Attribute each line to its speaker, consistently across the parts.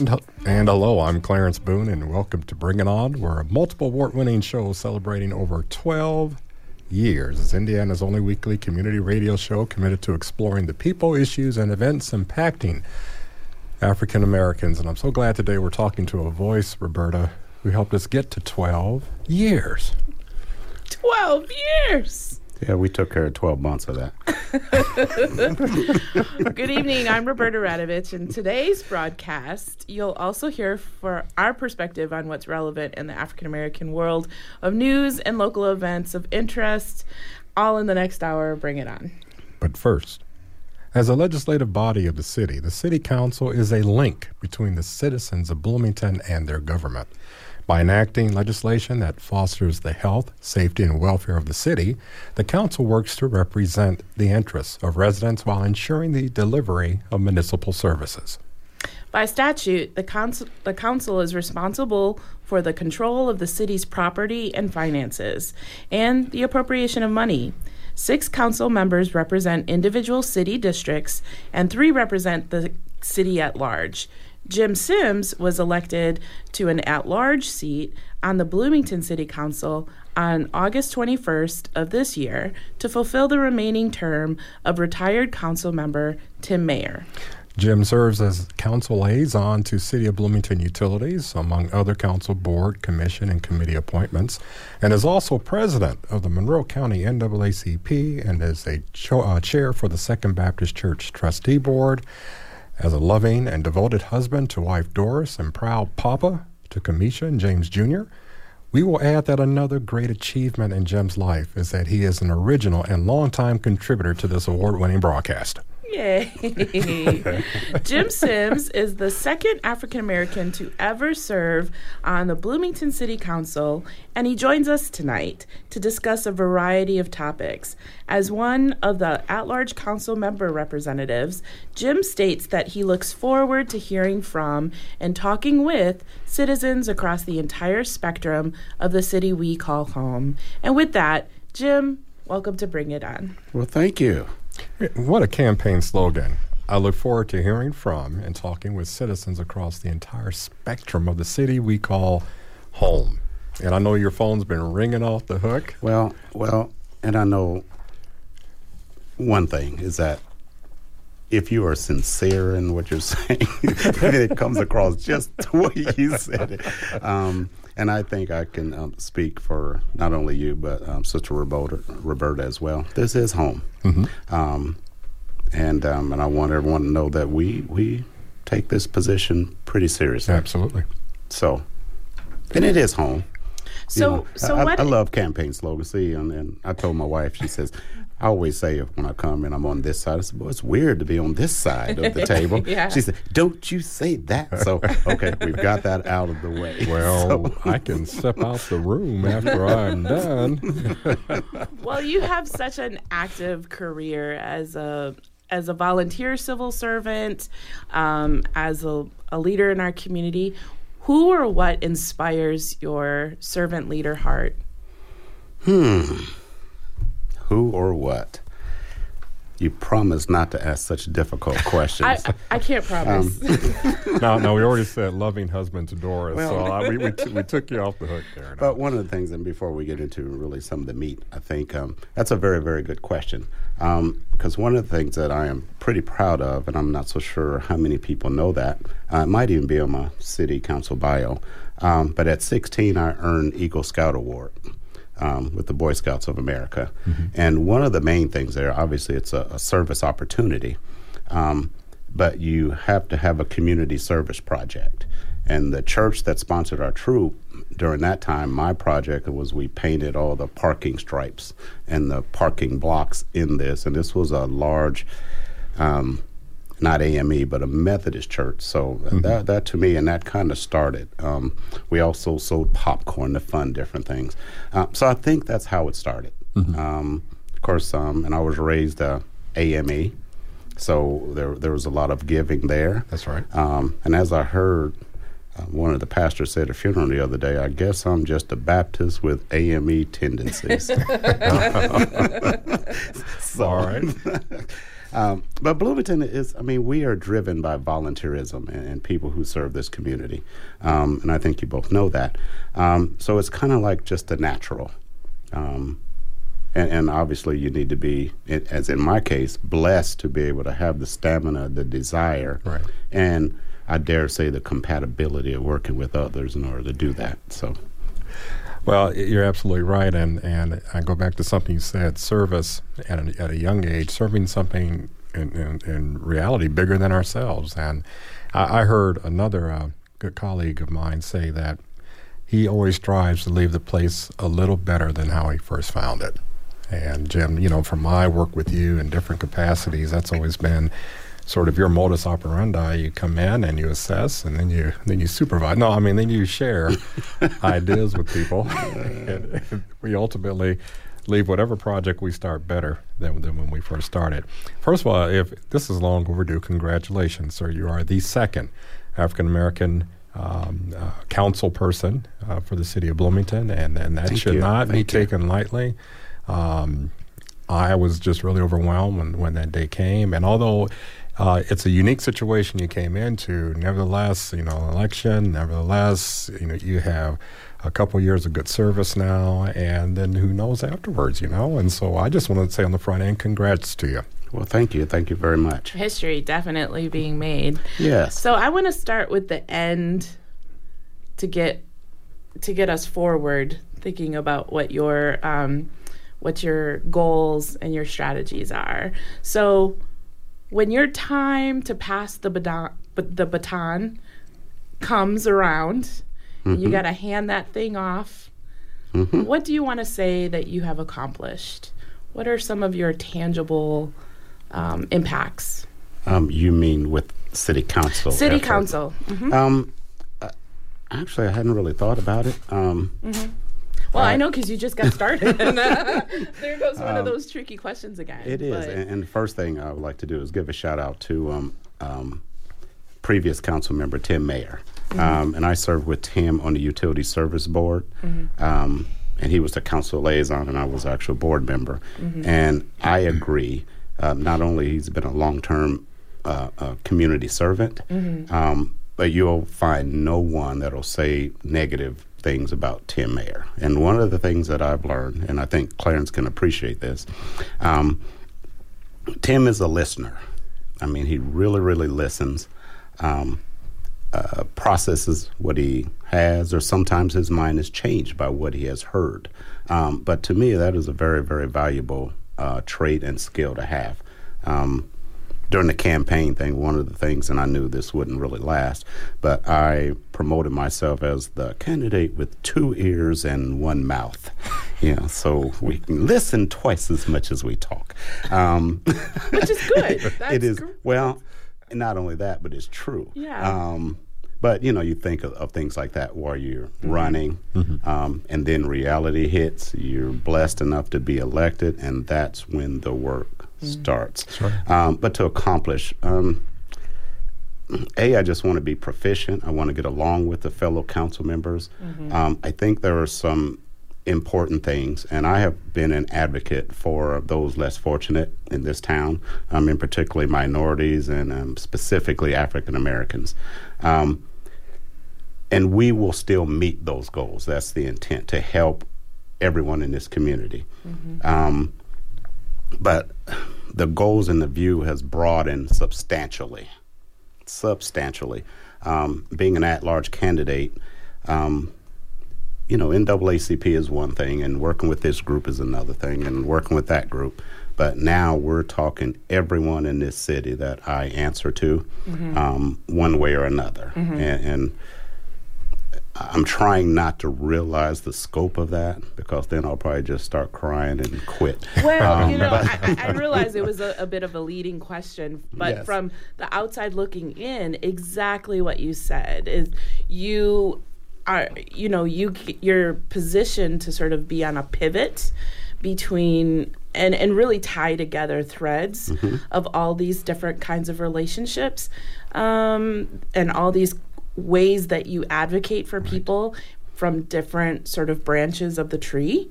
Speaker 1: And hello, I'm Clarence Boone, and welcome to Bring It On. We're a multiple award winning show celebrating over 12 years. It's Indiana's only weekly community radio show committed to exploring the people, issues, and events impacting African Americans. And I'm so glad today we're talking to a voice, Roberta, who helped us get to 12 years.
Speaker 2: 12 years!
Speaker 3: Yeah, we took care of 12 months of that.
Speaker 2: Good evening. I'm Roberta Radovich. In today's broadcast, you'll also hear for our perspective on what's relevant in the African American world of news and local events of interest, all in the next hour. Bring it on.
Speaker 1: But first, as a legislative body of the city, the City Council is a link between the citizens of Bloomington and their government. By enacting legislation that fosters the health, safety, and welfare of the city, the Council works to represent the interests of residents while ensuring the delivery of municipal services.
Speaker 2: By statute, the council, the council is responsible for the control of the city's property and finances and the appropriation of money. Six council members represent individual city districts, and three represent the city at large. Jim Sims was elected to an at large seat on the Bloomington City Council on August 21st of this year to fulfill the remaining term of retired council member Tim Mayer.
Speaker 1: Jim serves as council liaison to City of Bloomington Utilities, among other council board, commission, and committee appointments, and is also president of the Monroe County NAACP and is a cho- uh, chair for the Second Baptist Church Trustee Board. As a loving and devoted husband to wife Doris and proud papa to Kamisha and James Jr., we will add that another great achievement in Jim's life is that he is an original and longtime contributor to this award winning broadcast.
Speaker 2: Yay. Jim Sims is the second African American to ever serve on the Bloomington City Council, and he joins us tonight to discuss a variety of topics. As one of the at large council member representatives, Jim states that he looks forward to hearing from and talking with citizens across the entire spectrum of the city we call home. And with that, Jim, welcome to Bring It On.
Speaker 3: Well, thank you.
Speaker 1: What a campaign slogan. I look forward to hearing from and talking with citizens across the entire spectrum of the city we call home. And I know your phone's been ringing off the hook.
Speaker 3: Well, well, and I know one thing is that if you are sincere in what you're saying, it comes across just the way you said it. Um, and I think I can um, speak for not only you, but um, Sister Roberta, Roberta as well. This is home. Mm-hmm. Um, and um, and I want everyone to know that we we take this position pretty seriously.
Speaker 1: Absolutely.
Speaker 3: So, and it is home.
Speaker 2: So,
Speaker 3: you know,
Speaker 2: so
Speaker 3: I,
Speaker 2: what?
Speaker 3: I, I love campaign slogans. See, and, and I told my wife, she says, I always say when I come and I'm on this side, I said, "Well, it's weird to be on this side of the table."
Speaker 2: yeah.
Speaker 3: She said, "Don't you say that." So, okay, we've got that out of the way.
Speaker 1: Well,
Speaker 3: So-
Speaker 1: I can step out the room after I'm done.
Speaker 2: Well, you have such an active career as a as a volunteer civil servant, um, as a, a leader in our community. Who or what inspires your servant leader heart?
Speaker 3: Who or what? You promise not to ask such difficult questions.
Speaker 2: I, I can't promise.
Speaker 1: no, no, we already said loving husband to Doris, so
Speaker 3: Well-
Speaker 1: I, we, we, t- we took you off the hook there.
Speaker 3: But one of the things, and before we get into really some of the meat, I think um, that's a very, very good question. Because one of the things that I am pretty proud of, and I'm not so sure how many people know that, uh, it might even be on my city council bio, um, but at 16, I earned Eagle Scout Award. Um, with the Boy Scouts of America. And one of the main things there, obviously, it's a, a service opportunity, um, but you have to have a community service project. And the church that sponsored our troop during that time, my project was we painted all the parking stripes and the parking blocks in this. And this was a large um, not AME, but a Methodist church. So
Speaker 1: Mm-hmm.
Speaker 3: that, that to me, and that kind of started. Um, we also sold popcorn to fund different things. Uh, so I think that's how it started.
Speaker 1: Mm-hmm.
Speaker 3: Um, of course, um, and I was raised uh, AME, so there there was a lot of giving there.
Speaker 1: That's right.
Speaker 3: Um, and as I heard uh, one of the pastors said at a funeral the other day, I guess I'm just a Baptist with AME tendencies. so,
Speaker 1: All right.
Speaker 3: um, but Bloomington is, I mean, we are driven by volunteerism and, and people who serve this community. Um, and I think you both know that. Um, so it's kind of like just a natural. Um, and, and obviously, you need to be, as in my case, blessed to be able to have the stamina, the desire,
Speaker 1: Right.
Speaker 3: and I dare say the compatibility of working with others in order to do that. So,
Speaker 1: Well, you're absolutely right, and and I go back to something you said: service at a, at a young age, serving something in, in, in reality bigger than ourselves. And I, I heard another uh, good colleague of mine say that he always strives to leave the place a little better than how he first found it. And Jim, you know, from my work with you in different capacities, that's always been sort of your modus operandi. You come in and you assess, and then you then you supervise. No, I mean then you share ideas with people, and, and we ultimately leave whatever project we start better than, than when we first started. First of all, if this is long overdue, congratulations, sir. You are the second African American. Um, uh, council person uh, for the city of Bloomington, and, and that
Speaker 3: Thank
Speaker 1: should
Speaker 3: you.
Speaker 1: not be
Speaker 3: you.
Speaker 1: taken lightly. Um, I was just really overwhelmed when, when that day came. And although uh, it's a unique situation you came into, nevertheless, you know, election, nevertheless, you know, you have a couple years of good service now, and then who knows afterwards, you know? And so I just want to say on the front end, congrats to you.
Speaker 3: well, thank you. Thank you very much.
Speaker 2: History definitely being made.
Speaker 3: Yes.
Speaker 2: So I want to start with the end to get to get us forward, thinking about what your um, what your goals and your strategies are. So when your time to pass the baton, the baton comes around, and you got to hand that thing off. What do you want to say that you have accomplished? What are some of your tangible um, impacts?
Speaker 3: Um, you mean with city council?
Speaker 2: City
Speaker 3: effort.
Speaker 2: council. Mhm.
Speaker 3: Um, uh, actually, I hadn't really thought about it. Um,
Speaker 2: Well, I
Speaker 3: Uh,
Speaker 2: know because you just got started. there goes one of those tricky questions again.
Speaker 3: It is, and, and the first thing I would like to do is give a shout out to um, um, previous council member Tim Mayer, um, and I served with Tim on the utility service board, um, and he was the council liaison, and I was the actual board member, and I agree. Um, not only he's been a long term uh, uh, community servant, um, but you'll find no one that'll say negative things about Tim Mayer. And one of the things that I've learned, and I think Clarence can appreciate this, um, Tim is a listener. I mean, he really, really listens, um, uh, processes what he has, or sometimes his mind is changed by what he has heard. Um, but to me, that is a very, very valuable uh, trait and skill to have. Um, during the campaign thing, one of the things, and I knew this wouldn't really last, but I promoted myself as the candidate with two ears and one mouth. Yeah, so we can listen twice as much as we talk. Um,
Speaker 2: which is good. That's
Speaker 3: it is
Speaker 2: gr-
Speaker 3: well, not only that, but it's true.
Speaker 2: Yeah.
Speaker 3: Um, but you know, you think of, of things like that while you're running, um, and then reality hits. You're blessed enough to be elected, and that's when the work starts. Um, but to accomplish. Um, a, I just want to be proficient. I want to get along with the fellow council members. Um, I think there are some important things, and I have been an advocate for those less fortunate in this town, um, in particularly minorities and um, specifically African Americans. Um, and we will still meet those goals. That's the intent to help everyone in this community. Um, but the goals and the view has broadened substantially substantially. Um, being an at-large candidate, um, you know, NAACP is one thing, and working with this group is another thing, and working with that group. But now we're talking everyone in this city that I answer to, um, one way or another, and. and I'm trying not to realize the scope of that because then I'll probably just start crying and quit.
Speaker 2: Well, um, you know, I, I realize it was a, a, bit of a leading question, but
Speaker 3: yes.
Speaker 2: from the outside looking in, exactly what you said is you are, you know, you you're positioned to sort of be on a pivot between and and really tie together threads mm-hmm. of all these different kinds of relationships um, and all these ways that you advocate for right. people from different sort of branches of the tree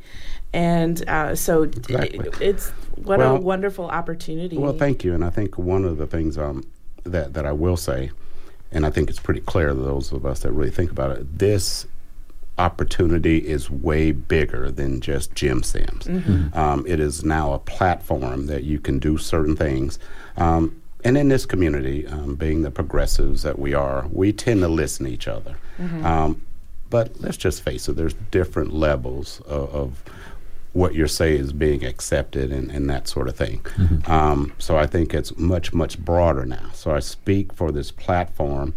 Speaker 2: and uh, so exactly. it, it's what well, a wonderful opportunity
Speaker 3: well thank you and i think one of the things um, that, that i will say and i think it's pretty clear to those of us that really think about it this opportunity is way bigger than just Jim Sims. Mm-hmm. Um, it is now a platform that you can do certain things. Um, and in this community, um, being the progressives that we are, we tend to listen to each other. Mm-hmm. Um, but let's just face it, there's different levels of, of what you say is being accepted and, and that sort of thing. Mm-hmm. Um, so I think it's much, much broader now. So I speak for this platform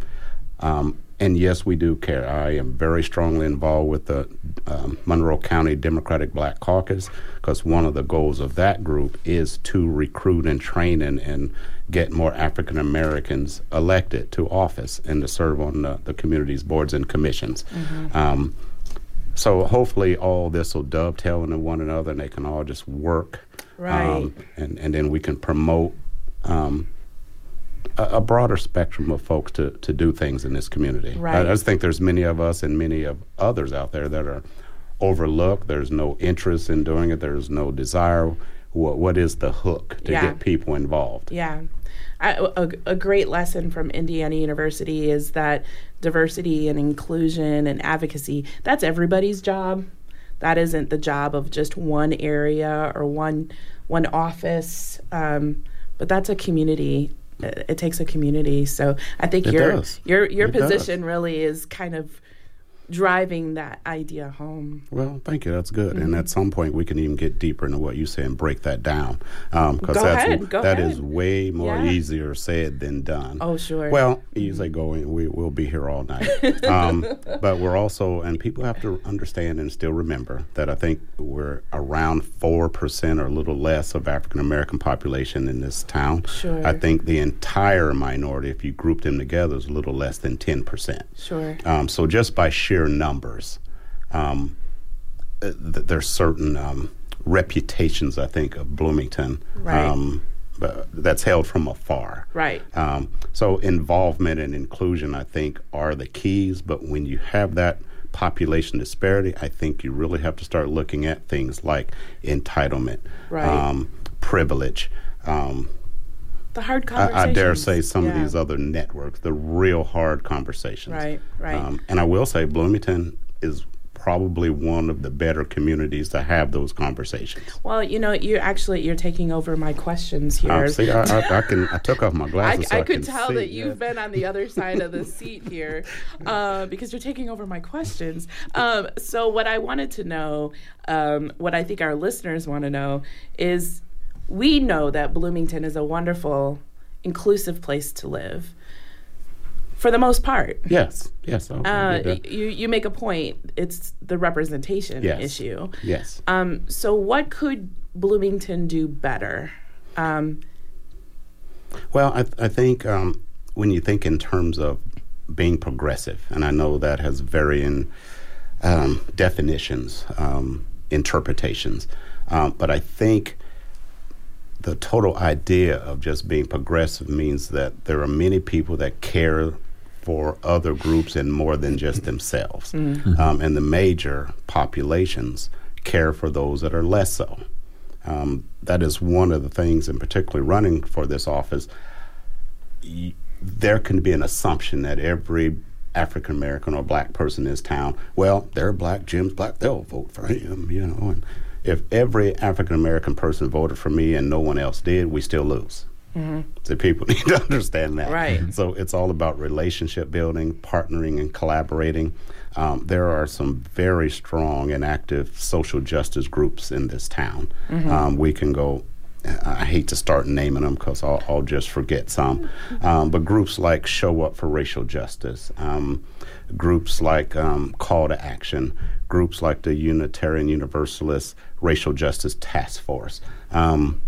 Speaker 3: um, and yes, we do care. I am very strongly involved with the um, Monroe County Democratic Black Caucus because one of the goals of that group is to recruit and train and, and get more African Americans elected to office and to serve on the, the community's boards and commissions. Mm-hmm. Um, so hopefully all this will dovetail into one another and they can all just work.
Speaker 2: Right. Um,
Speaker 3: and, and then we can promote um, a, a, broader spectrum of folks to, to do things in this community.
Speaker 2: Right. I, I
Speaker 3: just think there's many of us and many of others out there that are overlooked. There's no interest in doing it. There's no desire. What what is the hook to yeah. get people involved?
Speaker 2: Yeah. I, a, a great lesson from Indiana University is that diversity and inclusion and advocacy that's everybody's job. That isn't the job of just one area or one one office, um, but that's a community it takes a community. So I think
Speaker 3: it
Speaker 2: your
Speaker 3: does.
Speaker 2: your your
Speaker 3: it
Speaker 2: position
Speaker 3: does.
Speaker 2: really is kind of driving that idea home.
Speaker 3: Well, thank you. That's good. Mm-hmm. And at some point, we can even get deeper into what you say and break that down.
Speaker 2: Because um,
Speaker 3: that's
Speaker 2: ahead.
Speaker 3: That
Speaker 2: ahead.
Speaker 3: is way more
Speaker 2: yeah.
Speaker 3: easier said than done.
Speaker 2: Oh, sure.
Speaker 3: Well, you say go in, we, we'll be here all night. um, but we're also, and people have to understand and still remember that I think we're around 4% or a little less of African American population in this town.
Speaker 2: Sure.
Speaker 3: I think the entire minority, if you group them together, is a little less than 10%.
Speaker 2: Sure.
Speaker 3: Um, so just by sheer numbers, um, th- there's certain um, reputations, I think, of Bloomington.
Speaker 2: Right.
Speaker 3: Um, that's held from afar.
Speaker 2: Right.
Speaker 3: Um, so involvement and inclusion, I think, are the keys. But when you have that population disparity, I think you really have to start looking at things like entitlement,
Speaker 2: right. um,
Speaker 3: privilege. Um,
Speaker 2: the hard conversations.
Speaker 3: I, I, dare say some
Speaker 2: yeah.
Speaker 3: of these other networks, the real hard conversations.
Speaker 2: Right, right. Um,
Speaker 3: and I will say, Bloomington is probably one of the better communities to have those conversations.
Speaker 2: Well, you know, you're actually you're taking over my questions here.
Speaker 3: Uh, see, I, I, I, can. I took off my glasses.
Speaker 2: I,
Speaker 3: so I
Speaker 2: could tell
Speaker 3: see,
Speaker 2: that you've been on the other side of the seat here uh, because you're taking over my questions. Um, so, what I wanted to know, um, what I think our listeners want to know, is we know that Bloomington is a wonderful, inclusive place to live for the most part.
Speaker 3: Yes, yes.
Speaker 2: Uh, you you make a point. It's the representation
Speaker 3: yes.
Speaker 2: issue.
Speaker 3: Yes.
Speaker 2: Um, so what could Bloomington do better? Um,
Speaker 3: well, I, th- I think um, when you think in terms of being progressive, and I know that has varying um, definitions, um, interpretations, um, but I think the total idea of just being progressive means that there are many people that care for other groups and more than just themselves. Mm-hmm. Um, and the major populations care for those that are less so. Um, that is one of the things, and particularly running for this office, y- there can be an assumption that every African American or black person in this town, well, they're black, Jim's black, they'll vote for him, you know. And if every African American person voted for me and no one else did, we still lose. Mm-hmm. So people need to understand that.
Speaker 2: Right.
Speaker 3: So it's all about relationship building, partnering, and collaborating. Um, there are some very strong and active social justice groups in this town. Mm-hmm. Um, we can go I hate to start naming them because I'll, I'll, just forget some. Um, but groups like Show Up for Racial Justice, um, groups like um, Call to Action, groups like the Unitarian Universalist Racial Justice Task Force. Um,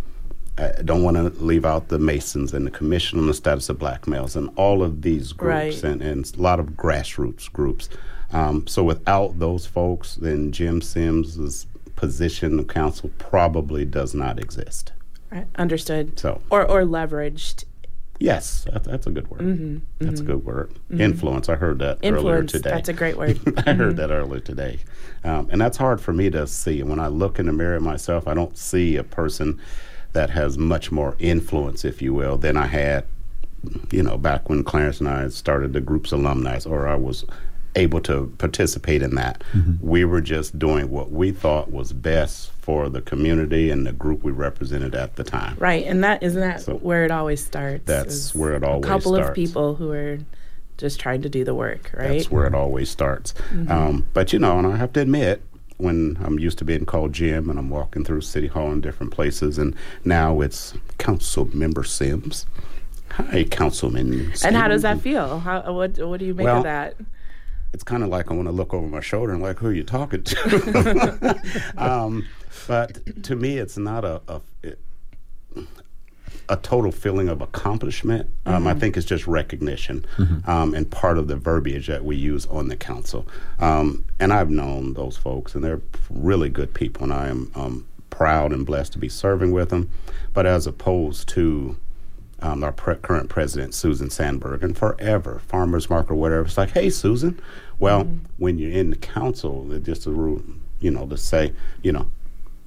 Speaker 3: I don't want to leave out the Masons and the Commission on the Status of Black Males and all of these groups right. and, and a lot of grassroots groups. Um, so without those folks, then Jim Sims's position of council probably does not exist.
Speaker 2: Right. Understood. So or or leveraged.
Speaker 3: Yes, that, that's a good word. Mm-hmm. That's mm-hmm. a good word. Mm-hmm. Influence. I heard that
Speaker 2: Influence,
Speaker 3: earlier today.
Speaker 2: That's a great word.
Speaker 3: I heard mm-hmm. that earlier today, um, and that's hard for me to see. When I look in the mirror myself, I don't see a person that has much more influence, if you will, than I had, you know, back when Clarence and I started the group's alumni, or I was able to participate in that. Mm-hmm. We were just doing what we thought was best for the community and the group we represented at the time.
Speaker 2: Right, and that isn't that so where it always starts.
Speaker 3: That's where it always. Starts.
Speaker 2: A couple
Speaker 3: starts.
Speaker 2: of people who are just trying to do the work, right?
Speaker 3: That's where it always starts. Mm-hmm. Um, but you know, and I have to admit, when I'm used to being called Jim and I'm walking through City Hall in different places, and now it's Council Member Sims. Hi, Councilman.
Speaker 2: And how does that feel? How, what What do you make
Speaker 3: well,
Speaker 2: of that?
Speaker 3: It's kind of like I want to look over my shoulder and like, who are you talking to? um, but to me, it's not a, a a total feeling of accomplishment. Um, mm-hmm. I think it's just recognition mm-hmm. um, and part of the verbiage that we use on the council. Um, and I've known those folks, and they're really good people, and I am um, proud and blessed to be serving with them. But as opposed to um, our pre- current president, Susan Sandberg, and forever, farmers market or whatever, it's like, hey, Susan. Well, mm-hmm. when you're in the council, just a rule, you know, to say, you know,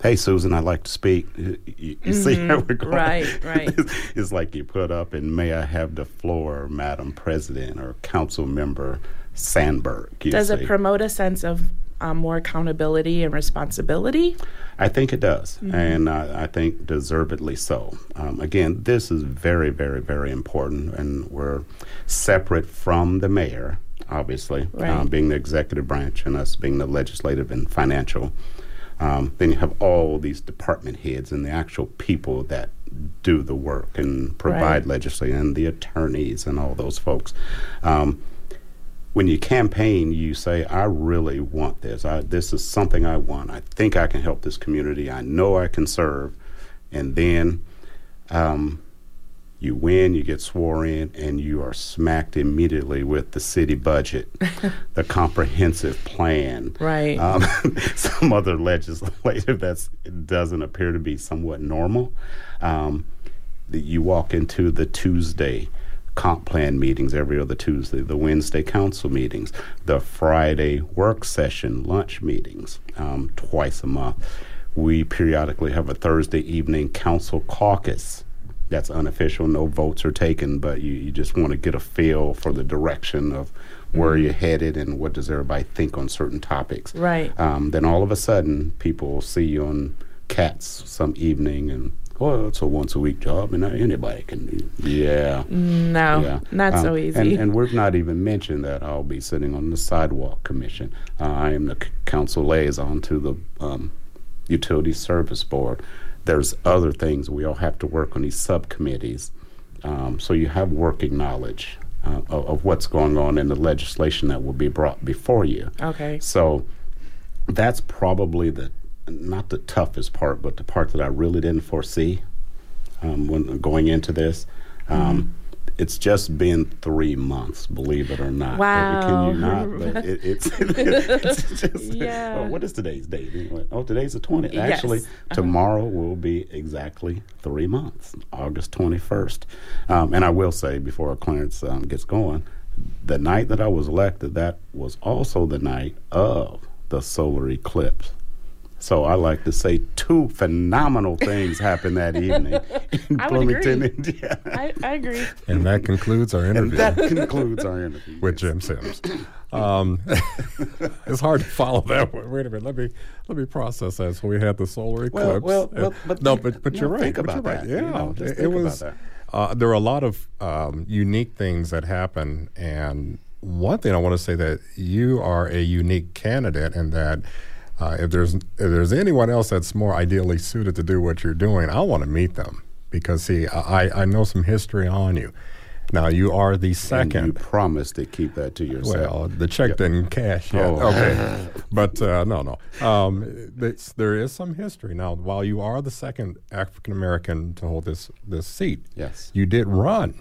Speaker 3: hey Susan, I'd like to speak. You, you mm-hmm. see how we're going?
Speaker 2: Right, right.
Speaker 3: it's like you put up and may I have the floor, Madam President or Council Member Sandberg.
Speaker 2: Does see. it promote a sense of um, more accountability and responsibility?
Speaker 3: I think it does, mm-hmm. and uh, I think deservedly so. Um, again, this is very, very, very important, and we're separate from the mayor, obviously, right. um, being the executive branch and us being the legislative and financial. Um, then you have all these department heads and the actual people that do the work and provide right. legislation and the attorneys and all those folks. Um, when you campaign, you say, "I really want this. I, this is something I want. I think I can help this community. I know I can serve." And then um, you win, you get sworn in, and you are smacked immediately with the city budget, the comprehensive plan,
Speaker 2: right? Um,
Speaker 3: some other legislative that doesn't appear to be somewhat normal. Um, you walk into the Tuesday comp plan meetings every other Tuesday, the Wednesday council meetings, the Friday work session lunch meetings um, twice a month. We periodically have a Thursday evening council caucus that's unofficial. No votes are taken, but you, you just want to get a feel for the direction of where mm-hmm. you're headed and what does everybody think on certain topics.
Speaker 2: Right.
Speaker 3: Um, then all of a sudden, people see you on CATS some evening and well, it's a once a week job, and anybody can. Yeah.
Speaker 2: No, yeah. not um, so easy.
Speaker 3: And, and, we've not even mentioned that I'll be sitting on the sidewalk commission. Uh, I am the c- council liaison to the um, utility service board there's other things we all have to work on these subcommittees. Um, so you have working knowledge uh, of, of, what's going on in the legislation that will be brought before you.
Speaker 2: Okay.
Speaker 3: So that's probably the not the toughest part, but the part that I really didn't foresee um, when going into this. Um, mm-hmm it's just been three months, believe it or not.
Speaker 2: Wow.
Speaker 3: Can you not? But it, it's, it's just, yeah. Oh, what is today's date? Oh, today's the 20th. Yes. Actually, uh-huh. tomorrow will be exactly three months, August 21st. Um, and I will say, before Clarence um, gets going, the night that I was elected, that was also the night of the solar eclipse. So I like to say two phenomenal things happened that evening in
Speaker 2: I
Speaker 3: Bloomington,
Speaker 2: agree. Indiana. I, I, agree.
Speaker 1: And that concludes our interview.
Speaker 3: And that concludes our interview
Speaker 1: with Jim Sims. Um, it's hard to follow that one. Wait a minute. Let me let me process that. So we had the solar eclipse.
Speaker 3: Well, well, well
Speaker 1: but no, but but you're right.
Speaker 3: Think
Speaker 1: about
Speaker 3: that.
Speaker 1: Right. Yeah,
Speaker 3: you know,
Speaker 1: it, it was. Uh, there were a lot of um, unique things that happened, and one thing I want to say that you are a unique candidate in that Uh, if there's if there's anyone else that's more ideally suited to do what you're doing, I want to meet them because see, I, I know some history on you. Now you are the second.
Speaker 3: And you promised to keep that to yourself.
Speaker 1: Well, the check yep. didn't cash yet. Oh. Okay, but uh, no, no. Um, there is some history now. While you are the second African American to hold this this seat,
Speaker 3: yes,
Speaker 1: you did run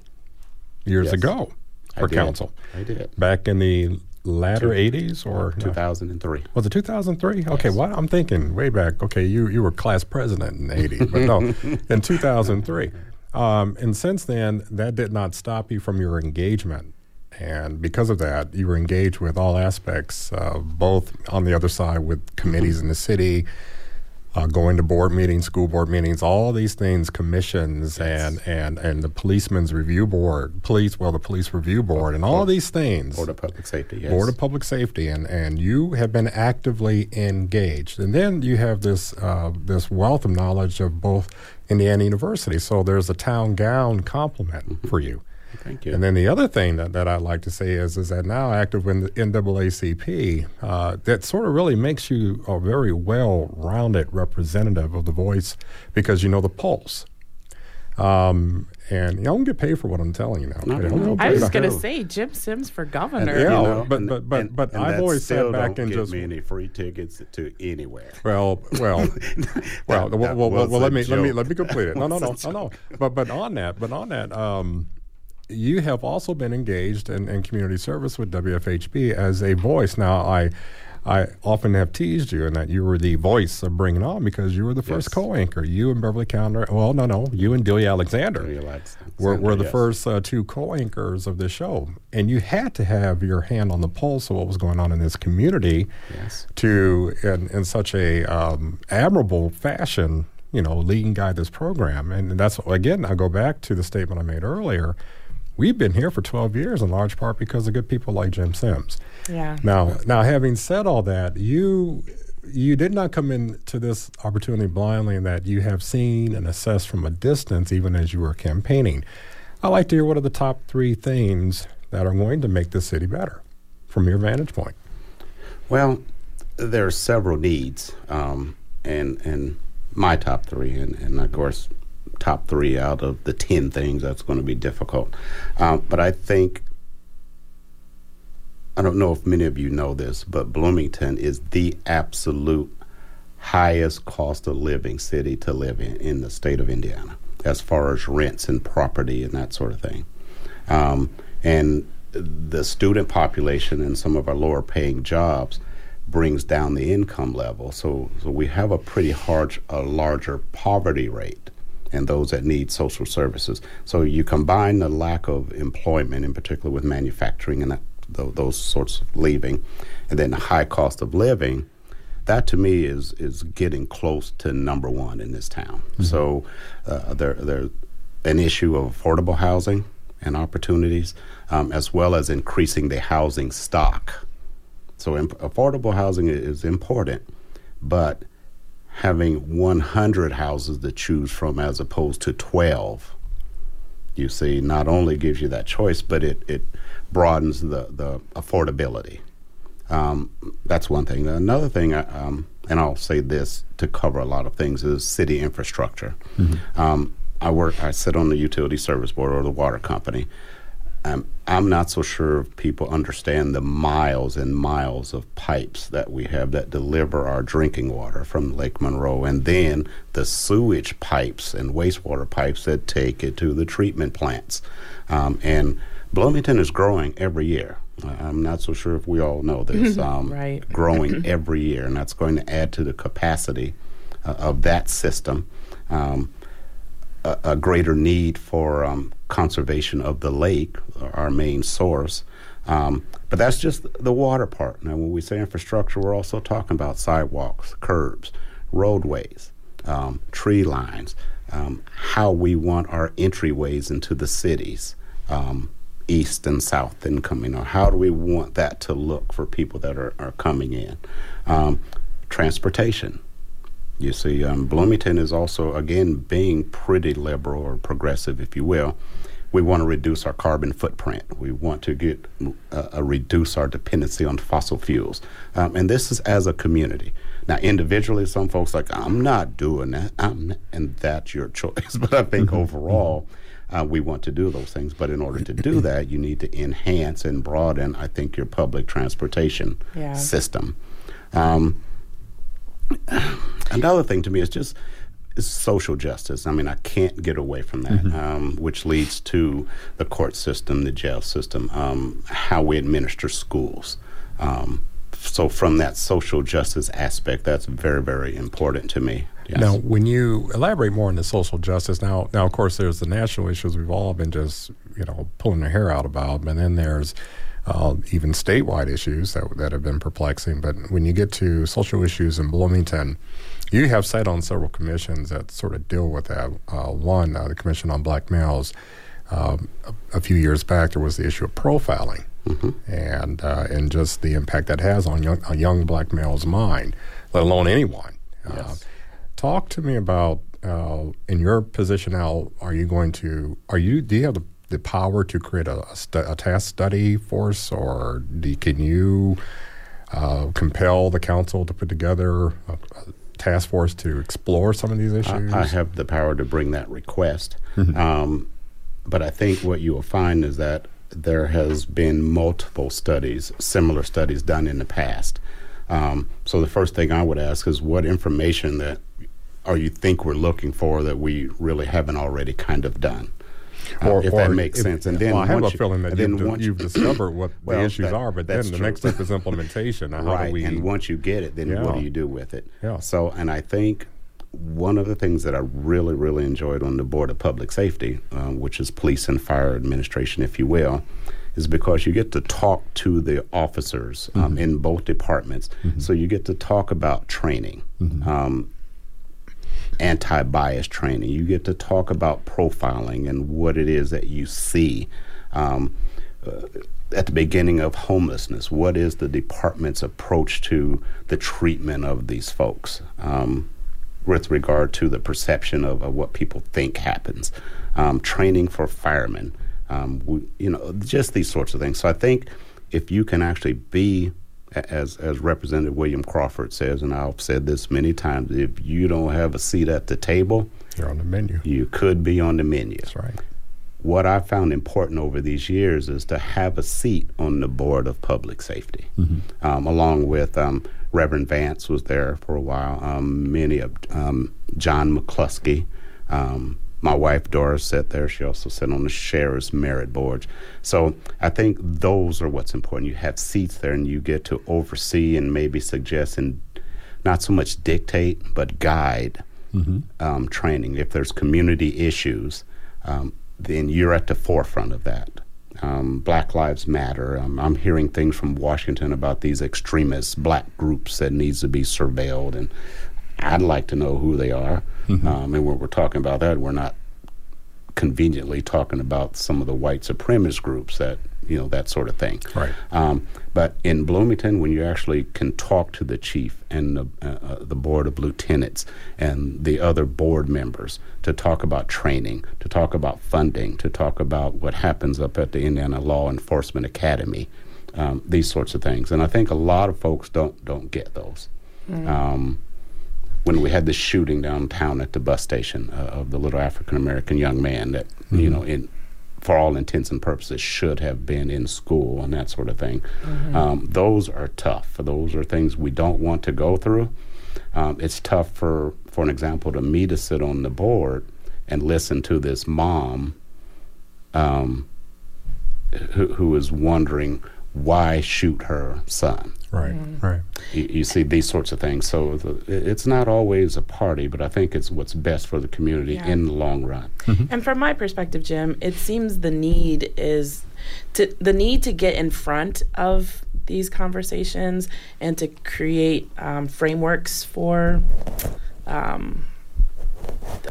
Speaker 1: years yes. ago for
Speaker 3: I
Speaker 1: council.
Speaker 3: I did
Speaker 1: back in the latter eighties or
Speaker 3: two thousand and three.
Speaker 1: Was it two thousand three? Okay, yes. well, I'm thinking way back. Okay, you you were class president in eighty, but no, in two thousand three. Um, and since then, that did not stop you from your engagement. And because of that, you were engaged with all aspects, uh, both on the other side with committees in the city, uh, going to board meetings, school board meetings, all these things, commissions, yes. and, and, and the policeman's review board, police, well, the police review board, and all these things.
Speaker 3: Board of Public Safety, yes.
Speaker 1: Board of Public Safety, and, and you have been actively engaged. And then you have this, uh, this wealth of knowledge of both Indiana University. So there's a town gown compliment mm-hmm. for you.
Speaker 3: Thank you.
Speaker 1: And then the other thing that, that I'd like to say is is that now active in the NAACP, uh, that sort of really makes you a very well rounded representative of the voice because you know the pulse. Um, and you don't get paid for what I'm telling you now.
Speaker 2: No, no, I was going to say Jim Sims for governor.
Speaker 1: And, yeah, you know, but but but, but and I've always sat back and just
Speaker 3: me any free tickets to anywhere.
Speaker 1: Well, well, well, that, well, well, well, well let me joke. let me let me complete it. No, no, no, no, no. But but on that, but on that, um, you have also been engaged in, in community service with WFHB as a voice. Now, I I often have teased you in that you were the voice of Bring It On because you were the first yes. co-anchor. You and Beverly Calender, well, no, no, you and Delia Alexander,
Speaker 3: Delia Alexander
Speaker 1: were, were the yes. first uh, two co-anchors of the show. And you had to have your hand on the pulse of what was going on in this community
Speaker 3: yes.
Speaker 1: to, in, in such a um, admirable fashion, you know, lead and guide this program. And that's, again, I go back to the statement I made earlier – we've been here for 12 years in large part because of good people like Jim Sims.
Speaker 2: Yeah.
Speaker 1: Now, now having said all that, you you did not come into this opportunity blindly in that you have seen and assessed from a distance even as you were campaigning. I'd like to hear what are the top three things that are going to make the city better from your vantage point.
Speaker 3: Well, there are several needs, um, and and my top three, and, and of course top three out of the 10 things that's going to be difficult. Um, but I think, I don't know if many of you know this, but Bloomington is the absolute highest cost of living city to live in in the state of Indiana as far as rents and property and that sort of thing. Um, and the student population and some of our lower paying jobs brings down the income level. So, so we have a pretty hard, a larger poverty rate and those that need social services. So you combine the lack of employment, in particular with manufacturing and that, th- those sorts of leaving, and then the high cost of living. That to me is is getting close to number one in this town. Mm-hmm. So uh, there there's an issue of affordable housing and opportunities, um, as well as increasing the housing stock. So imp- affordable housing is important, but having 100 houses to choose from as opposed to 12 you see not only gives you that choice but it, it broadens the, the affordability. Um, that's one thing. Another thing uh, um, and i'll say this to cover a lot of things is city infrastructure. Mm-hmm. um, i work i sit on the utility service board or the water company um, I'm not so sure if people understand the miles and miles of pipes that we have that deliver our drinking water from Lake Monroe, and then the sewage pipes and wastewater pipes that take it to the treatment plants. Um, and Bloomington is growing every year. I'm not so sure if we all know this.
Speaker 2: Um, right.
Speaker 3: Growing every year, and that's going to add to the capacity uh, of that system. Um, a, greater need for um, conservation of the lake, our main source. Um, but that's just the water part. Now, when we say infrastructure, we're also talking about sidewalks, curbs, roadways, um, tree lines, um, how we want our entryways into the cities, um, east and south and coming. Or how do we want that to look for people that are, are coming in? Um, transportation. You see, um, Bloomington is also, again, being pretty liberal or progressive, if you will we want to reduce our carbon footprint. We want to get uh, uh, reduce our dependency on fossil fuels, um, and this is as a community. Now, individually, some folks like I'm not doing that, I'm not, and that's your choice. But I think
Speaker 1: Mm-hmm.
Speaker 3: overall, uh, we want to do those things. But in order to do that, you need to enhance and broaden, I think, your public transportation
Speaker 2: Yeah.
Speaker 3: system. Um, another thing to me is just is social justice. I mean, I can't get away from that, um, which leads to the court system, the jail system, um, how we administer schools. Um, so, from that social justice aspect, that's very, very important to me. Yes.
Speaker 1: Now, when you elaborate more on the social justice, now, now of course, there's the national issues we've all been just you know pulling our hair out about, but then there's uh, even statewide issues that that have been perplexing. But when you get to social issues in Bloomington, you have sat on several commissions that sort of deal with that. Uh, one, uh, the Commission on Black Males. Um, a, a few years back, there was the issue of profiling, and uh, and just the impact that has on young, a young black male's mind, let alone anyone. Uh,
Speaker 3: Yes.
Speaker 1: talk to me about uh, in your position now. Are you going to? Are you? Do you have the, the power to create a, a, stu- a task study force, or do, can you uh, compel the council to put together a, a task force to explore some of these issues?
Speaker 3: I, I have the power to bring that request. Um, but I think what you will find is that there has been multiple studies, similar studies done in the past. Um, so the first thing I would ask is what information that or you think we're looking for that we really haven't already kind of done. Uh, if that makes
Speaker 1: if-
Speaker 3: sense. And then
Speaker 1: well, I have a
Speaker 3: once you,
Speaker 1: feeling that you've,
Speaker 3: then once you-
Speaker 1: you've discovered what
Speaker 3: Well,
Speaker 1: the issues
Speaker 3: that-
Speaker 1: are, but then the
Speaker 3: true.
Speaker 1: next step is implementation.
Speaker 3: Right.
Speaker 1: do we?
Speaker 3: and once you get it, then what do you do with it?
Speaker 1: Yeah.
Speaker 3: So, and I think one of the things that I really, really enjoyed on the Board of Public Safety, um, which is police and fire administration, if you will, is because you get to talk to the officers um,
Speaker 1: Mm-hmm.
Speaker 3: in both departments. So you get to talk about training.
Speaker 1: Mm-hmm.
Speaker 3: Um, anti-bias training. You get to talk about profiling and what it is that you see. Um, uh, at the beginning of homelessness, what is the department's approach to the treatment of these folks um, with regard to the perception of, of what people think happens? Um, training for firemen, um, we, you know, just these sorts of things. So I think if you can actually be as as Representative William Crawford says, and I've said this many times, if you don't have a seat at the table,
Speaker 1: You're on the menu.
Speaker 3: you could be on the menu.
Speaker 1: That's right.
Speaker 3: What I found important over these years is to have a seat on the board of public safety, um, along with um, Reverend Vance was there for a while. Um, many of um, John McCluskey. Um, my wife Doris sat there. She also sat on the sheriff's merit board. So I think those are what's important. You have seats there, and you get to oversee and maybe suggest and not so much dictate, but guide um, training. If there's community issues, um, then you're at the forefront of that. Um, Black Lives Matter. Um, I'm hearing things from Washington about these extremist black groups that needs to be surveilled, and I'd like to know who they are. Um, and when we're talking about that, we're not conveniently talking about some of the white supremacist groups that you know that sort of thing.
Speaker 1: Right.
Speaker 3: Um, but in Bloomington, when you actually can talk to the chief and the, uh, uh, the board of lieutenants and the other board members to talk about training, to talk about funding, to talk about what happens up at the Indiana Law Enforcement Academy, um, these sorts of things, and I think a lot of folks don't don't get those. Um, when we had the shooting downtown at the bus station uh, of the little African American young man that you know in for all intents and purposes should have been in school and that sort of thing. Um, those are tough. Those are things we don't want to go through. Um, it's tough for, for an example, to me to sit on the board and listen to this mom um, who, who is wondering why shoot her son.
Speaker 1: Right. Right.
Speaker 3: You, you see these sorts of things. So the, it's not always a party, but I think it's what's best for the community
Speaker 2: Yeah.
Speaker 3: in the long run.
Speaker 2: And from my perspective, Jim, it seems the need is to the need to get in front of these conversations and to create um, frameworks for um,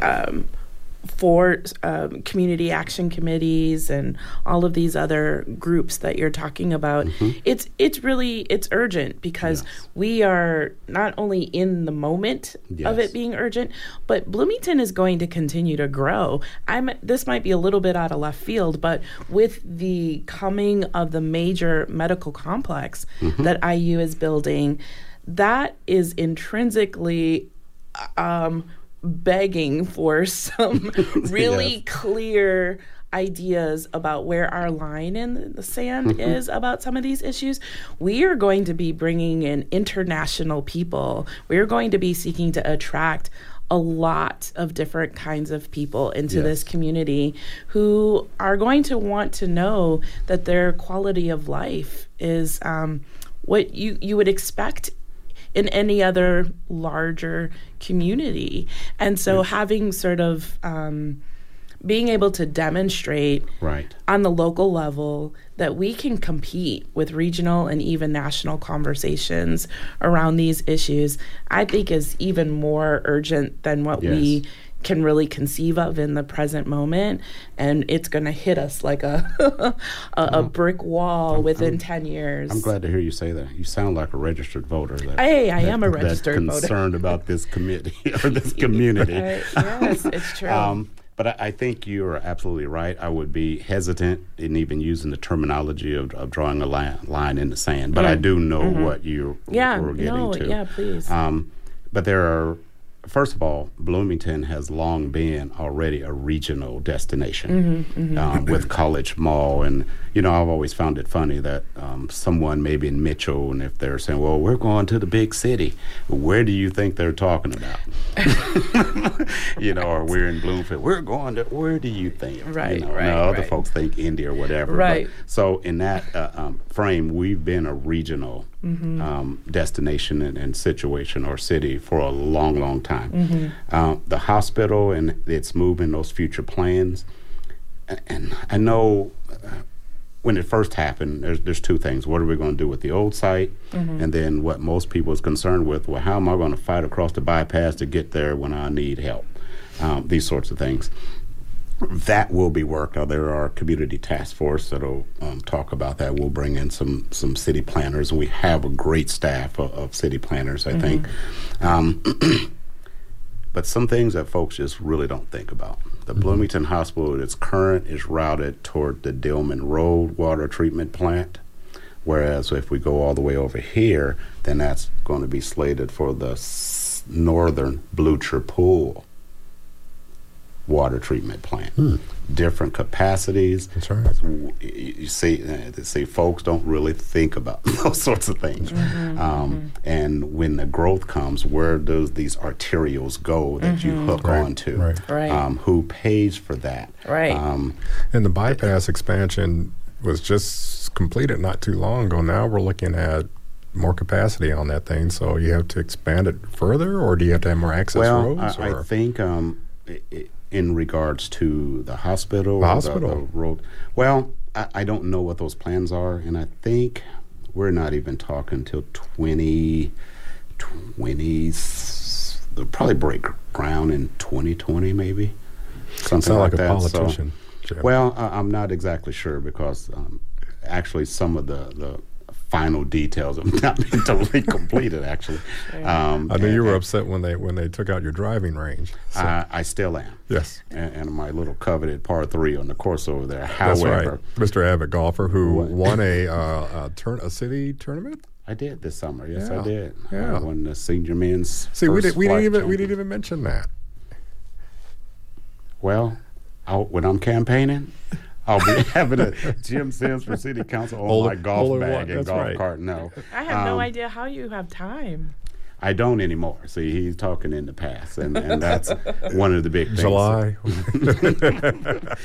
Speaker 2: um, for um, community action committees and all of these other groups that you're talking about. It's it's really it's urgent because
Speaker 3: Yes.
Speaker 2: we are not only in the moment of it being urgent, but Bloomington is going to continue to grow. I'm this might be a little bit out of left field, but with the coming of the major medical complex that IU is building, that is intrinsically um, begging for some really
Speaker 3: Yes.
Speaker 2: clear ideas about where our line in the sand
Speaker 3: Mm-hmm.
Speaker 2: is about some of these issues. We are going to be bringing in international people. We're going to be seeking to attract a lot of different kinds of people into this community who are going to want to know that their quality of life is um, what you, you would expect in any other larger community. And so having sort of um, being able to demonstrate
Speaker 3: Right.
Speaker 2: on the local level that we can compete with regional and even national conversations around these issues, I think is even more urgent than what we
Speaker 3: Yes.
Speaker 2: Can really conceive of in the present moment. And it's going to hit us like a, a, a brick wall within 10 years.
Speaker 3: I'm glad to hear you say that. You sound like a registered voter. That,
Speaker 2: Hey, I
Speaker 3: that-
Speaker 2: am a
Speaker 3: that's
Speaker 2: registered voter.
Speaker 3: concerned about this committee or this community.
Speaker 2: Uh, yes, it's true.
Speaker 3: Um, but I, I think you are absolutely right. I would be hesitant in even using the terminology of, of drawing a line, line in the sand. But I do know what you
Speaker 2: Mm-hmm. yeah,
Speaker 3: were getting
Speaker 2: no,
Speaker 3: to.
Speaker 2: yeah, please.
Speaker 3: Um, but there are, first of all, Bloomington has long been already a regional destination
Speaker 2: Mm-hmm,
Speaker 3: Um, with College Mall. And, you know, I've always found it funny that um, someone maybe in Mitchell, and if they're saying, well, we're going to the big city, where do you think they're talking about? you know, or we're in Bloomfield, we're going to, where do you think?
Speaker 2: Right,
Speaker 3: you know,
Speaker 2: right,
Speaker 3: now other
Speaker 2: right.
Speaker 3: folks think India or whatever. but-
Speaker 2: Right.
Speaker 3: so in that uh, um, frame, we've been a regional
Speaker 2: Mm-hmm.
Speaker 3: um, destination and, and situation or city for a long, long time.
Speaker 2: Mm-hmm.
Speaker 3: Uh, the hospital and its moving those future plans, and I know. Uh, when it first happened, there's, there's two things. What are we going to do with the old site?
Speaker 2: Mm-hmm.
Speaker 3: And then what most people is concerned with, well, how am I going to fight across the bypass to get there when I need help? Um, these sorts of things that will be worked. Uh, there are community task force that'll um, talk about that. We'll bring in some some city planners, we have a great staff of, of city planners. I think, um, but some things that folks just really don't think about. The mm-hmm. Bloomington Hospital, its current, is routed toward the Dillman Road water treatment plant. Whereas if we go all the way over here, then that's going to be slated for the s- northern Blucher Poole water treatment plant. Hmm. Different capacities.
Speaker 1: That's right.
Speaker 3: You you see, uh, see, folks don't really think about those sorts of things. Um, And when the growth comes, where does these arterials go that you hook
Speaker 1: Right,
Speaker 3: onto?
Speaker 1: right.
Speaker 2: Right.
Speaker 3: Um, who pays for that?
Speaker 2: Right.
Speaker 3: Um,
Speaker 1: And the bypass expansion was just completed not too long ago. Now we're looking at more capacity on that thing. So you have to expand it further, or do you have to have more access
Speaker 3: well,
Speaker 1: roads?
Speaker 3: I, I think um, i- i- in regards to the hospital,
Speaker 1: The hospital.
Speaker 3: road. Well, I, I don't know what those plans are, and I think we're not even talking till twenty twenty. They'll probably break ground in twenty twenty, maybe something
Speaker 1: like, a
Speaker 3: that. So-
Speaker 1: politician. Jim.
Speaker 3: well, I, I'm not exactly sure because um, actually some of the, the final details have not been totally completed. Actually, um,
Speaker 1: I knew you were
Speaker 3: and-
Speaker 1: upset when they when they took out your driving range. So,
Speaker 3: I, I still am.
Speaker 1: yes,
Speaker 3: And, and my little coveted par three on the course over there.
Speaker 1: that's
Speaker 3: However,
Speaker 1: right, Mr. Abbott, golfer who
Speaker 3: What?
Speaker 1: won a uh, a, turn a city tournament.
Speaker 3: I did this summer. Yes,
Speaker 1: Yeah.
Speaker 3: I did.
Speaker 1: Yeah.
Speaker 3: I won the senior men's.
Speaker 1: See, we did we didn't
Speaker 3: flight
Speaker 1: even we didn't even mention that.
Speaker 3: Well, I'll, when I'm campaigning, I'll be having a Jim Sims for city council on
Speaker 1: Only-
Speaker 3: my golf
Speaker 1: only
Speaker 3: bag
Speaker 1: one,
Speaker 3: and
Speaker 1: that's
Speaker 3: golf
Speaker 1: right.
Speaker 3: cart. No,
Speaker 2: I have no
Speaker 3: Um,
Speaker 2: idea how you have time.
Speaker 3: I don't anymore. See, he's talking in the past, and, and that's one of the big things.
Speaker 1: July.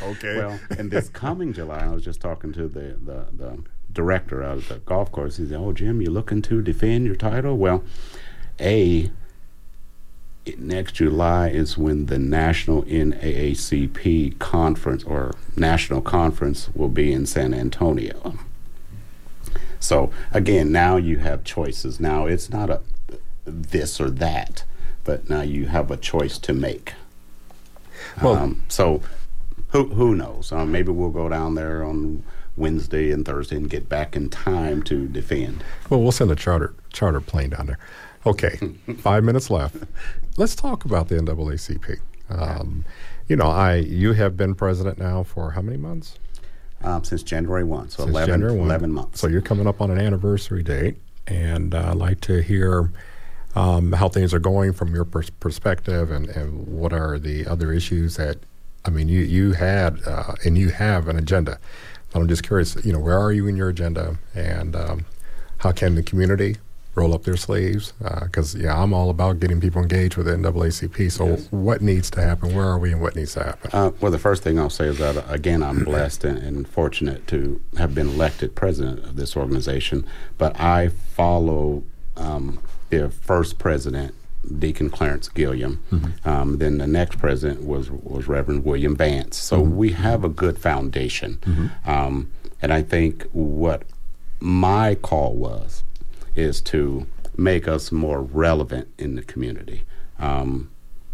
Speaker 1: okay.
Speaker 3: Well, and this coming July, I was just talking to the, the, the director out of the golf course. He said, "Oh, Jim, you looking to defend your title?" Well, a it- next July is when the national NAACP conference or national conference will be in San Antonio. So again, now you have choices. Now it's not a this or that, but now you have a choice to make.
Speaker 1: Well-
Speaker 3: um, so who who knows? Um, maybe we'll go down there on Wednesday and Thursday and get back in time to defend.
Speaker 1: Well, we'll send a charter charter plane down there. Okay, five minutes left. Let's talk about the NAACP. Um, you know, I you have been president now for how many months?
Speaker 3: Um, since January one, so
Speaker 1: Since
Speaker 3: 11,
Speaker 1: January 1.
Speaker 3: 11 months.
Speaker 1: So you're coming up on an anniversary date, and uh, I'd like to hear um, how things are going from your pers- perspective, and, and what are the other issues that I mean you you had uh, and you have an agenda. But I'm just curious, you know, where are you in your agenda, and um, how can the community roll up their sleeves? Because uh, yeah, I'm all about getting people engaged with the NAACP. So yes. what needs to happen? Where are we, and what needs to happen?
Speaker 3: Uh, well, the first thing I'll say is that uh, again, I'm blessed and, and, fortunate to have been elected president of this organization. But I follow um, their first president, Deacon Clarence Gilliam. Mm-hmm. Um, then the next president was was Reverend William Vance. So mm-hmm. we have a good foundation, mm-hmm. um, and I think what my call was is to make us more relevant in the community. Um,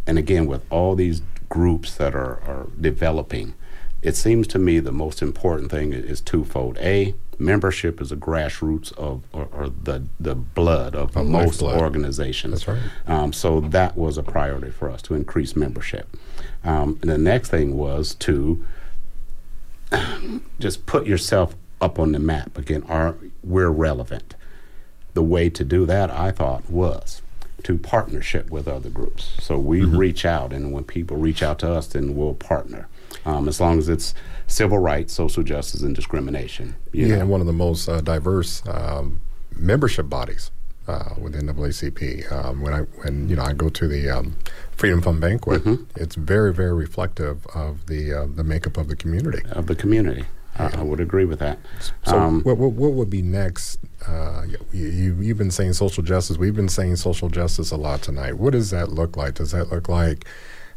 Speaker 3: and again, with all these groups that are, are developing, it seems to me the most important thing is twofold. A, membership is a grassroots of or, or the the blood of, most blood. organizations.
Speaker 1: That's right.
Speaker 3: Um, so that was a priority for us to increase membership. Um, and the next thing was to just put yourself up on the map again. Are we're relevant? The way to do that, I thought, was to partnership with other groups. So we mm-hmm. reach out, and when people reach out to us, then we'll partner. Um, as long as it's civil rights, social justice, and discrimination.
Speaker 1: yeah, and one of the most uh, diverse um, membership bodies uh, within NAACP. Um, when I when you know I go to the um, Freedom Fund banquet, mm-hmm. it's very very reflective of the uh, the makeup of the community.
Speaker 3: Of the community. I, I would agree with that.
Speaker 1: So, um, what, what, what, would be next? Uh, you, you've been saying social justice. We've been saying social justice a lot tonight. What does that look like? Does that look like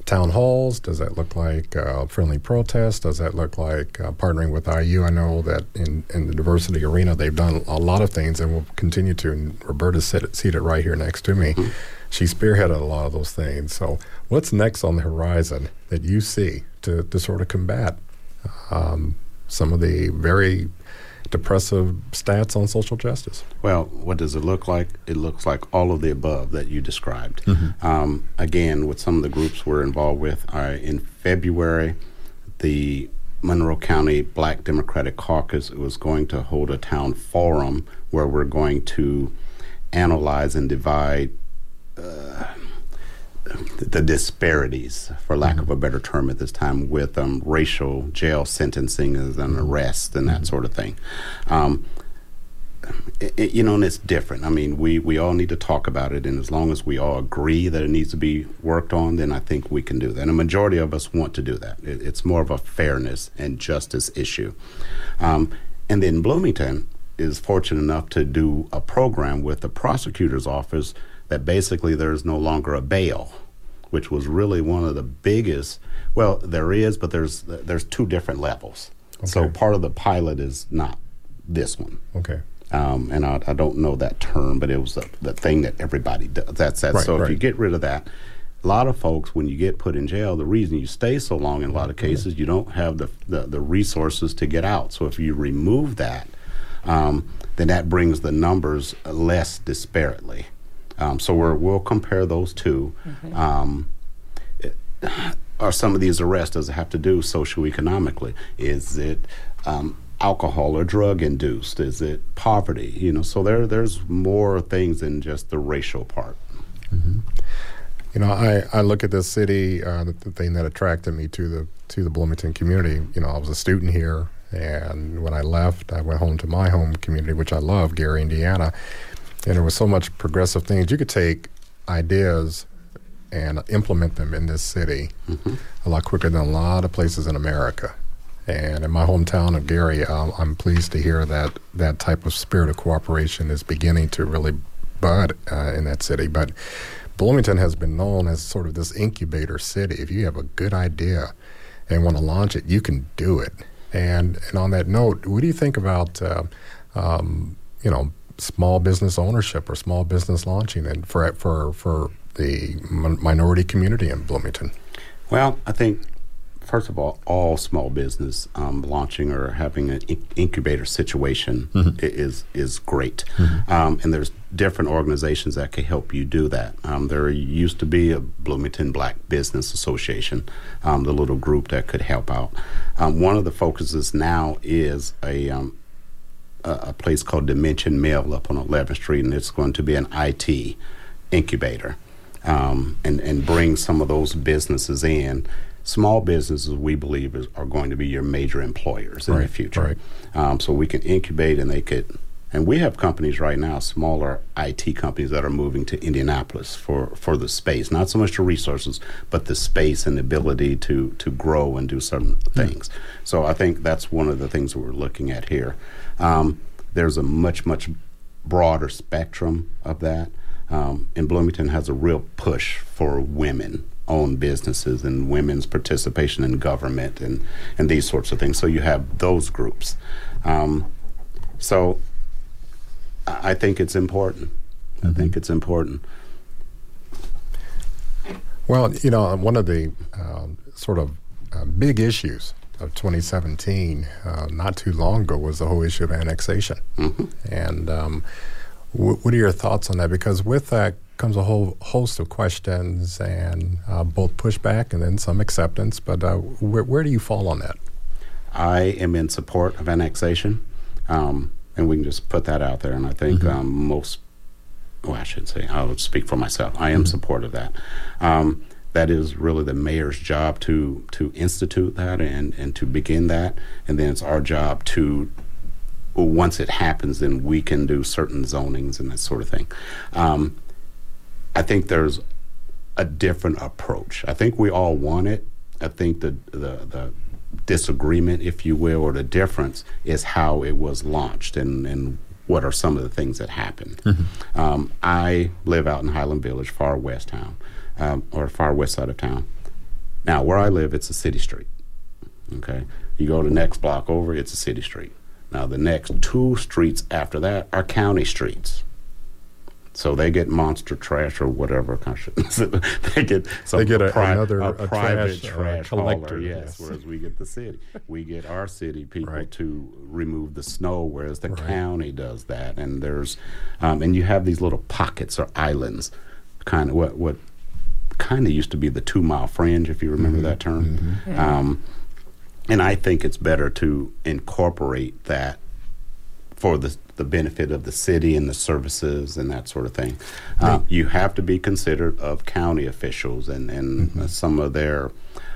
Speaker 1: town halls? Does that look like uh, friendly protests? Does that look like uh, partnering with IU? I know that in, in the diversity arena, they've done a lot of things and will continue to. And Roberta's sit, seated right here next to me. Mm-hmm. She spearheaded a lot of those things. So, what's next on the horizon that you see to, to sort of combat um, some of the very depressive stats on social justice?
Speaker 3: Well, what does it look like? It looks like all of the above that you described. Mm-hmm. Um, again, with some of the groups we're involved with, uh, in February, the Monroe County Black Democratic Caucus was going to hold a town forum where we're going to analyze and divide uh, the disparities, for lack mm-hmm. of a better term at this time, with um, racial jail sentencing and mm-hmm. arrest and that mm-hmm. sort of thing. Um, it, it, you know, and it's different. I mean, we, we all need to talk about it, and as long as we all agree that it needs to be worked on, then I think we can do that. And a majority of us want to do that. It, it's more of a fairness and justice issue. Um, and then Bloomington is fortunate enough to do a program with the prosecutor's office that basically there's no longer a bail, which was really one of the biggest. Well, there is, but there's there's two different levels. Okay. So part of the pilot is not this one.
Speaker 1: Okay.
Speaker 3: Um, and I, I, don't know that term, but it was the, the thing that everybody does. That's that. Right, so right. if you get rid of that, a lot of folks, when you get put in jail, the reason you stay so long in a lot of cases, you don't have the, the, the resources to get out. So if you remove that, um, then that brings the numbers less disparately. Um, so we will compare those 2 mm-hmm. um, are some of these arrests does it have to do socioeconomically? Is it um, alcohol or drug induced? Is it poverty? You know, so there there's more things than just the racial part.
Speaker 1: Mm-hmm. You know, I, I look at this city. Uh, the, the, thing that attracted me to the to the Bloomington community. You know, I was a student here, and when I left, I went home to my home community, which I love, Gary, Indiana. And there was so much progressive things. You could take ideas and implement them in this city mm-hmm. a lot quicker than a lot of places in America. And in my hometown of Gary, um, I'm pleased to hear that that type of spirit of cooperation is beginning to really bud uh, in that city. But Bloomington has been known as sort of this incubator city. If you have a good idea and want to launch it, you can do it. And and on that note, what do you think about uh, um, you know small business ownership or small business launching and for for for the minority community in Bloomington?
Speaker 3: Well, I think first of all, all small business um, launching or having an incubator situation mm-hmm. is is great, mm-hmm. um, and there's different organizations that can help you do that. Um, there used to be a Bloomington Black Business Association, um, the little group that could help out. Um, one of the focuses now is a a, a place called Dimension Mill up on 11th Street, and it's going to be an IT incubator um, and, and bring some of those businesses in. Small businesses, we believe, is, are going to be your major employers in the future.
Speaker 1: right.
Speaker 3: Um, so we can incubate and they could, and we have companies right now, smaller IT companies that are moving to Indianapolis for, for the space, not so much the resources, but the space and the ability to, to grow and do certain things. So I think that's one of the things we're looking at here. Um, there's a much, much broader spectrum of that. Um, and Bloomington has a real push for women owned businesses and women's participation in government and, and these sorts of things. So you have those groups. Um, so I think it's important. I think it's important.
Speaker 1: Well, you know, one of the um, sort of uh, big issues of 2017, uh, not too long ago, was the whole issue of annexation. And um, wh- what are your thoughts on that? Because with that comes a whole host of questions and uh, both pushback and then some acceptance. But uh, where, where do you fall on that?
Speaker 3: I am in support of annexation, um, and we can just put that out there. And I think um, most, well, I should say, I'll speak for myself. I am supportive of that. Um, that is really the mayor's job to to institute that and and to begin that, and then it's our job to. Once it happens, then we can do certain zonings and that sort of thing. Um, I think there's a different approach. I think we all want it. I think the the, the disagreement, if you will, or the difference is how it was launched and, and what are some of the things that happened. Um, I live out in Highland Village, far west town, um, or far west side of town. Now, where I live, it's a city street. Okay, you go to the next block over, it's a city street. Now, the next two streets after that are county streets. So they get monster trash or whatever kind of shit. they get some
Speaker 1: They get a-
Speaker 3: pri-
Speaker 1: another-
Speaker 3: a
Speaker 1: a
Speaker 3: private
Speaker 1: trash, uh,
Speaker 3: trash,
Speaker 1: collector,
Speaker 3: hauler, yes,
Speaker 1: yes.
Speaker 3: Whereas we get the city, we get our city people
Speaker 1: Right.
Speaker 3: to remove the snow, whereas the
Speaker 1: Right.
Speaker 3: county does that. And there's, um, and you have these little pockets or islands, kind of what what kind of used to be the two mile fringe, if you remember
Speaker 1: Mm-hmm.
Speaker 3: that term. Um, and I think it's better to incorporate that for the the benefit of the city and the services and that sort of thing. Uh, you have to be considerate of county officials and and uh, some of their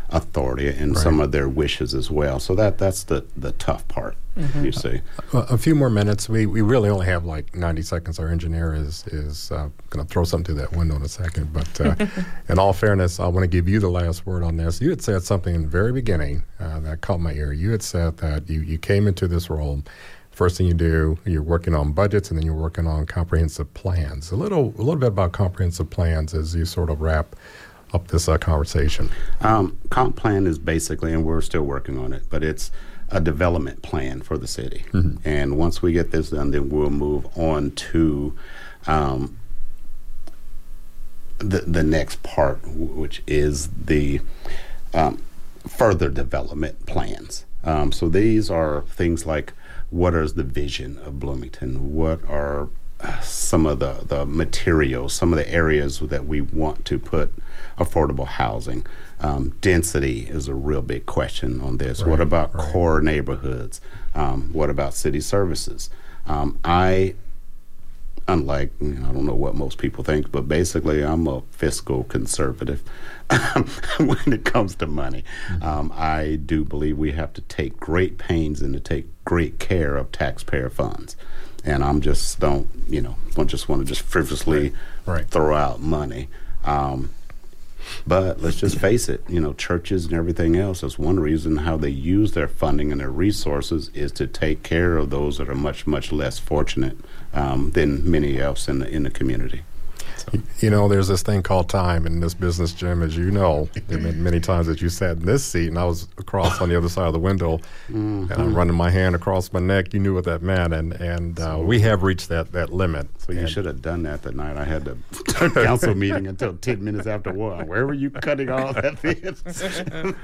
Speaker 3: authority and some of their wishes as well. So that that's the the tough part. You see.
Speaker 1: A a few more minutes. We we really only have like 90 seconds. Our engineer is is uh, going to throw something through that window in a second. But uh, in all fairness, I want to give you the last word on this. You had said something in the very beginning uh, that caught my ear. You had said that you you came into this role. First thing you do, you're working on budgets, and then you're working on comprehensive plans. A little a little bit about comprehensive plans as you sort of wrap up this uh, conversation.
Speaker 3: Um, comp plan is basically, and we're still working on it, but it's a development plan for the city. And once we get this done, then we'll move on to um, the the next part, which is the um, further development plans. Um, so these are things like what is the vision of Bloomington? What are some of the, the materials, some of the areas that we want to put affordable housing? Um, density is a real big question on this. what about core neighborhoods? Um, what about city services? Um, I unlike you know, I don't know what most people think, but basically I'm a fiscal conservative when it comes to money. Um, I do believe we have to take great pains and to take great care of taxpayer funds. And I'm just don't you know don't just want to just frivolously
Speaker 1: Right.
Speaker 3: throw out money. Um, but let's just face it, you know, churches and everything else, that's one reason how they use their funding and their resources is to take care of those that are much, much less fortunate um, than many else in the, in the community.
Speaker 1: You know, there's this thing called time in this business, Jim, as you know. There have been many times that you sat in this seat and I was across on the other side of the window and I'm running my hand across my neck. You knew what that meant. And, and uh, we have reached that, that limit.
Speaker 3: So you should have done that the night I had the council meeting until 10 minutes after one. Where were you cutting all that?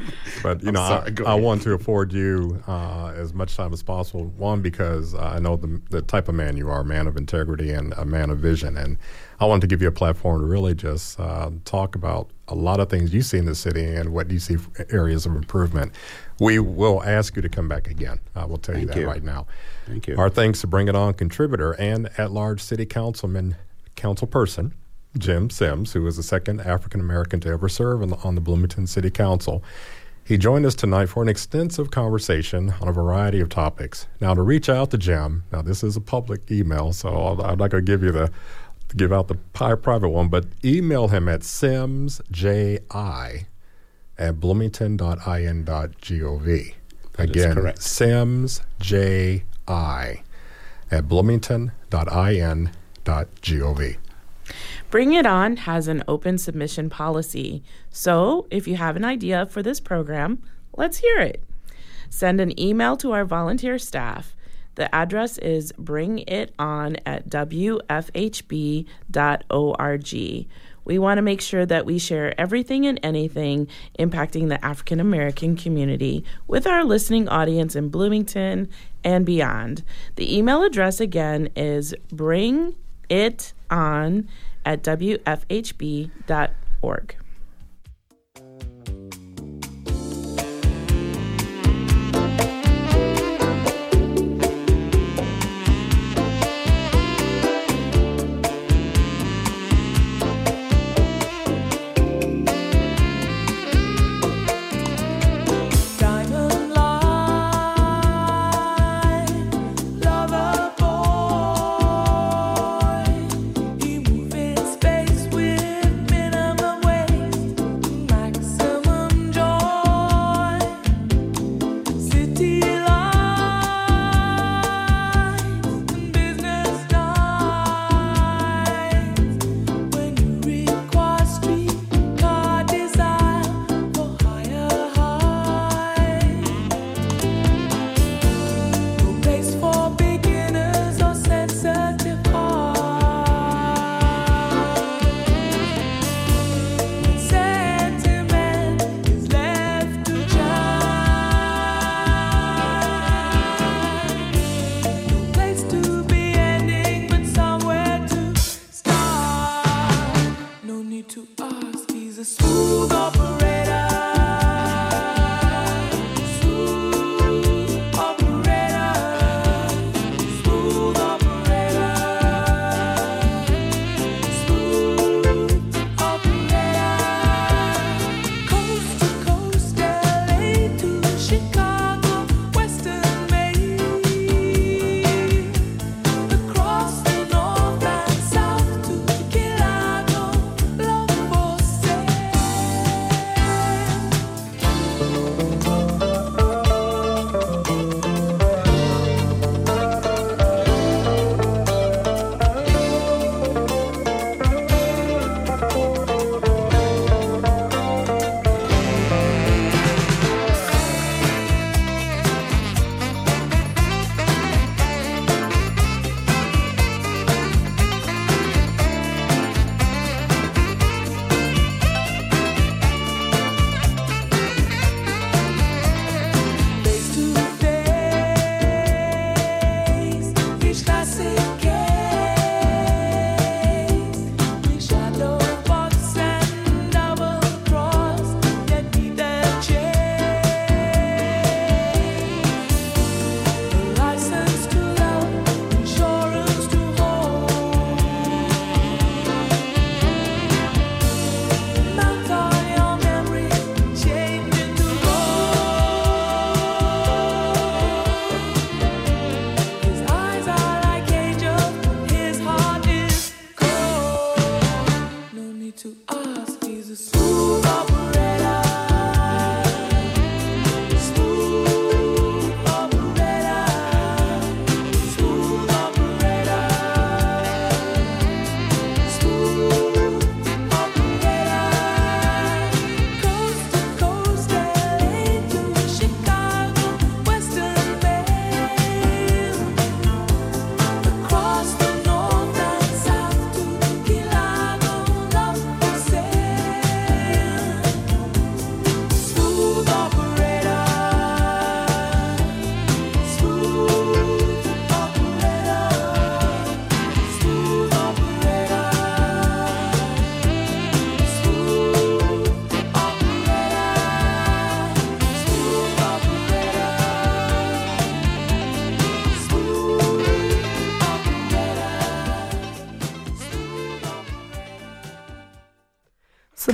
Speaker 1: But you know,
Speaker 3: sorry,
Speaker 1: I, I want to afford you uh, as much time as possible. One, because I know the, the type of man you are, a man of integrity and a man of vision, and I wanted to give you give you a platform to really just uh, talk about a lot of things you see in the city and what do you see areas of improvement. We will ask you to come back again. I will tell
Speaker 3: Thank
Speaker 1: you that
Speaker 3: you.
Speaker 1: right now.
Speaker 3: Thank you.
Speaker 1: Our thanks to Bring It On contributor and at large city councilman, councilperson, Jim Sims, who is the second African American to ever serve on the, on the Bloomington City Council. He joined us tonight for an extensive conversation on a variety of topics. Now, to reach out to Jim, now this is a public email, so I'll- I'm not going to give you the give out the private one, but email him at simsji at bloomington.in.gov.
Speaker 3: That is
Speaker 1: Again,
Speaker 3: correct.
Speaker 1: simsji at bloomington.in.gov.
Speaker 2: Bring It On has an open submission policy. So if you have an idea for this program, let's hear it. Send an email to our volunteer staff. The address is bringiton at wfhb.org. We want to make sure that we share everything and anything impacting the African American community with our listening audience in Bloomington and beyond. The email address again is bring it on at wfhb.org.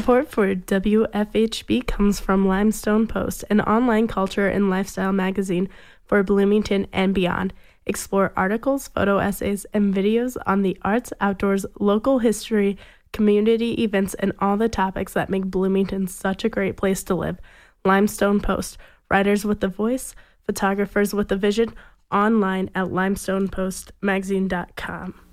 Speaker 4: Support for WFHB comes from Limestone Post, an online culture and lifestyle magazine for Bloomington and beyond. Explore articles, photo essays, and videos on the arts, outdoors, local history, community events, and all the topics that make Bloomington such a great place to live. Limestone Post, writers with a voice, photographers with a vision, online at limestonepostmagazine.com.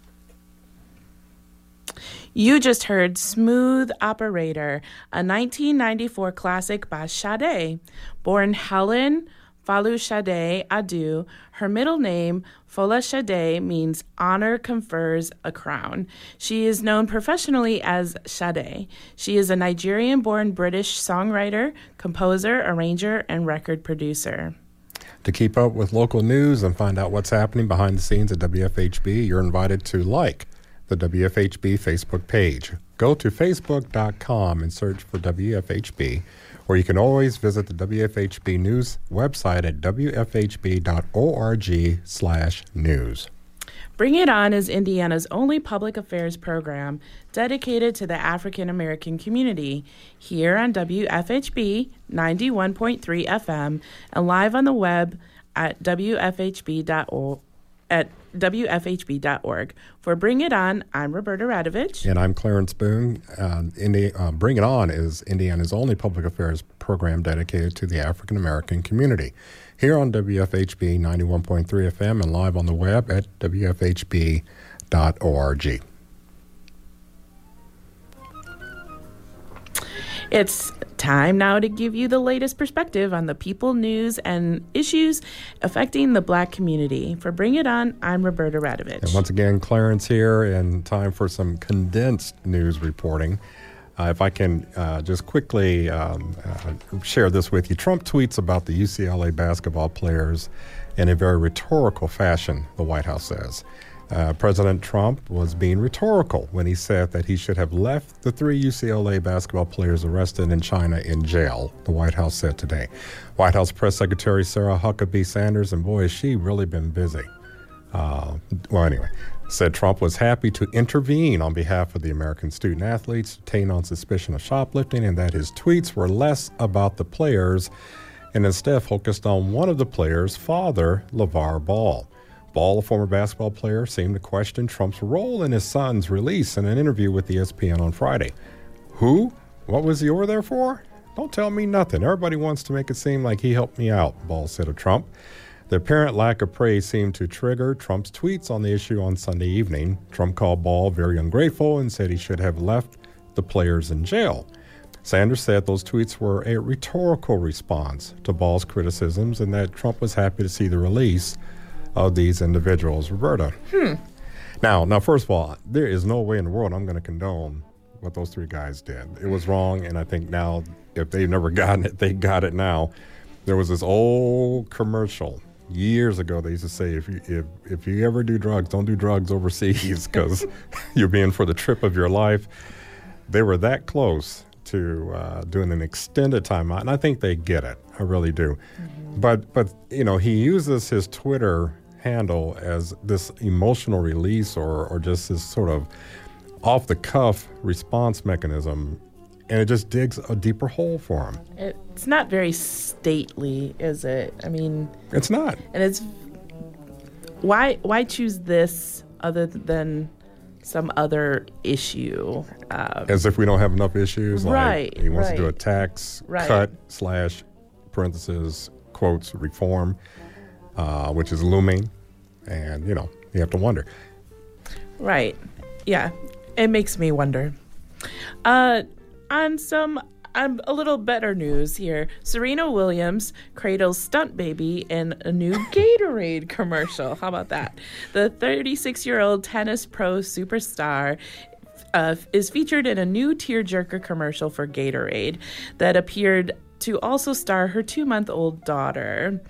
Speaker 2: You just heard Smooth Operator, a 1994 classic by Sade. Born Helen Folasade Adu, her middle name, Folasade, means honor confers a crown. She is known professionally as Sade. She is a Nigerian born British songwriter, composer, arranger, and record producer.
Speaker 1: To keep up with local news and find out what's happening behind the scenes at WFHB, you're invited to like the WFHB Facebook page. Go to facebook.com and search for WFHB, or you can always visit the WFHB news website at wfhb.org slash news.
Speaker 2: Bring It On is Indiana's only public affairs program dedicated to the African American community here on WFHB 91.3 FM and live on the web at WFHB.org. At WFHB.org. For Bring It On, I'm Roberta Radovich.
Speaker 1: And I'm Clarence Boone. Uh, Indi- uh, Bring It On is Indiana's only public affairs program dedicated to the African American community. Here on WFHB 91.3 FM and live on the web at WFHB.org.
Speaker 2: It's time now to give you the latest perspective on the people, news, and issues affecting the black community. For Bring It On, I'm Roberta Radovich.
Speaker 1: And once again, Clarence here, and time for some condensed news reporting. Uh, if I can uh, just quickly um, uh, share this with you, Trump tweets about the UCLA basketball players in a very rhetorical fashion, the White House says. Uh, President Trump was being rhetorical when he said that he should have left the three UCLA basketball players arrested in China in jail, the White House said today. White House Press Secretary Sarah Huckabee Sanders, and boy, has she really been busy. Uh, well, anyway, said Trump was happy to intervene on behalf of the American student athletes detained on suspicion of shoplifting and that his tweets were less about the players and instead focused on one of the players' father, LeVar Ball. Ball, a former basketball player, seemed to question Trump's role in his son's release in an interview with ESPN on Friday. Who? What was he over there for? Don't tell me nothing. Everybody wants to make it seem like he helped me out, Ball said of Trump. The apparent lack of praise seemed to trigger Trump's tweets on the issue on Sunday evening. Trump called Ball very ungrateful and said he should have left the players in jail. Sanders said those tweets were a rhetorical response to Ball's criticisms and that Trump was happy to see the release of these individuals. Roberta.
Speaker 2: Hmm.
Speaker 1: Now, now, first of all, there is no way in the world I'm going to condone what those three guys did. It was wrong, and I think now, if they've never gotten it, they got it now. There was this old commercial years ago. They used to say, if you if if you ever do drugs, don't do drugs overseas because you're being for the trip of your life. They were that close to uh, doing an extended timeout, and I think they get it. I really do. But but you know, he uses his Twitter handle as this emotional release or or just this sort of off the cuff response mechanism, and it just digs a deeper hole for him.
Speaker 2: It's not very stately, is it? I mean,
Speaker 1: It's not.
Speaker 2: and it's why why choose this other than some other issue? Uh,
Speaker 1: As if we don't have enough issues.
Speaker 2: Right,
Speaker 1: Like he wants to do a tax
Speaker 2: Right.
Speaker 1: cut slash parentheses quotes reform, uh, which is looming, and you know you have to wonder.
Speaker 2: Right. Yeah. It makes me wonder. Uh, on some um, a little better news here. Serena Williams cradles stunt baby in a new Gatorade commercial. How about that? The 36 year old tennis pro superstar uh, is featured in a new tearjerker commercial for Gatorade that appeared to also star her two month old daughter.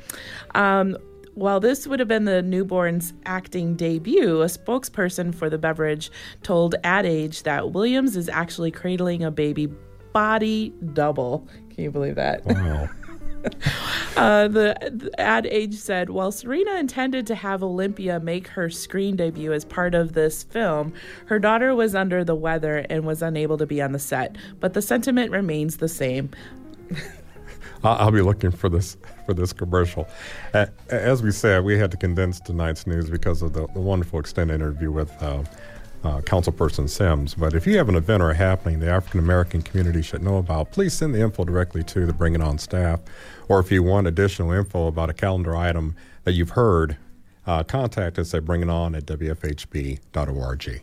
Speaker 2: Um, while this would have been the newborn's acting debut, a spokesperson for the beverage told Ad Age that Williams is actually cradling a baby body double. Can you believe that?
Speaker 1: Wow.
Speaker 2: Uh, the, the ad age said, while Serena intended to have Olympia make her screen debut as part of this film, her daughter was under the weather and was unable to be on the set. But the sentiment remains the same.
Speaker 1: I'll be looking for this for this commercial. Uh, as we said, we had to condense tonight's news because of the, the wonderful extended interview with uh, uh, Councilperson Sims. But if you have an event or a happening the African American community should know about, please send the info directly to the Bring It On staff. Or if you want additional info about a calendar item that you've heard, uh, contact us at bringiton at wfhb.org.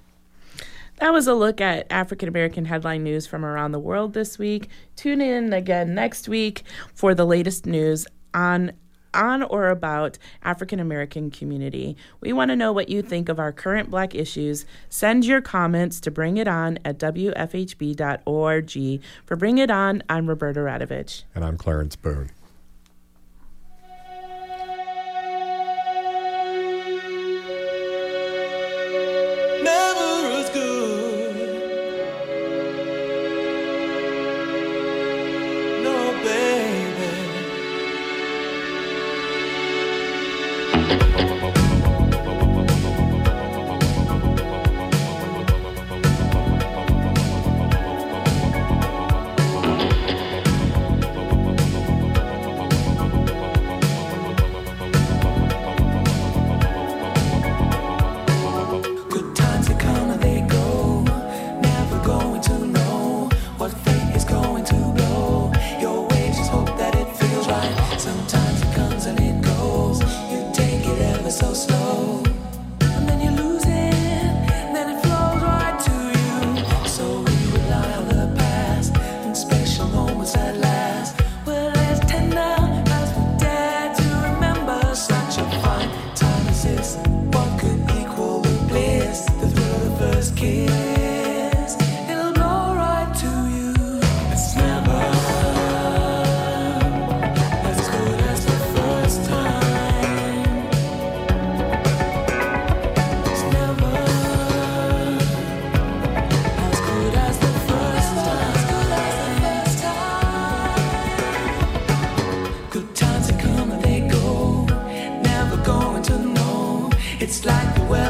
Speaker 2: That was a look at African American headline news from around the world this week. Tune in again next week for the latest news on on or about African American community. We want to know what you think of our current black issues. Send your comments to bring it on at wfhb.org. For Bring It On, I'm Roberta Radovich.
Speaker 1: And I'm Clarence Boone.
Speaker 5: It's like the weather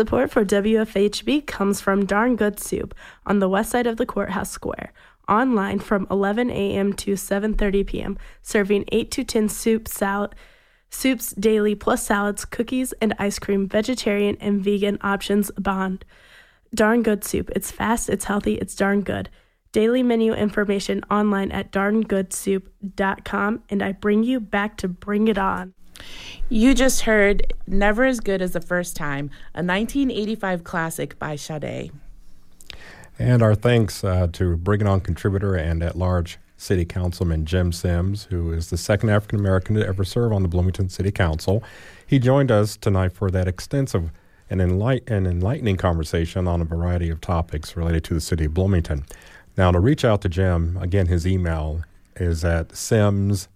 Speaker 4: Support for WFHB comes from Darn Good Soup on the west side of the Courthouse Square. Online from 11 a.m. to 7:30 p.m., serving 8 to 10 soup salad soups daily plus salads, cookies and ice cream, vegetarian and vegan options abound. Darn Good Soup. It's fast, it's healthy, it's darn good. Daily menu information online at darngoodsoup.com and I bring you back to bring it on.
Speaker 2: You just heard Never as Good as the First Time, a 1985 classic by Sade.
Speaker 1: And our thanks uh, to Bring It On contributor and at large City Councilman Jim Sims, who is the second African American to ever serve on the Bloomington City Council. He joined us tonight for that extensive and, enlight- and enlightening conversation on a variety of topics related to the city of Bloomington. Now, to reach out to Jim, again, his email is at sims,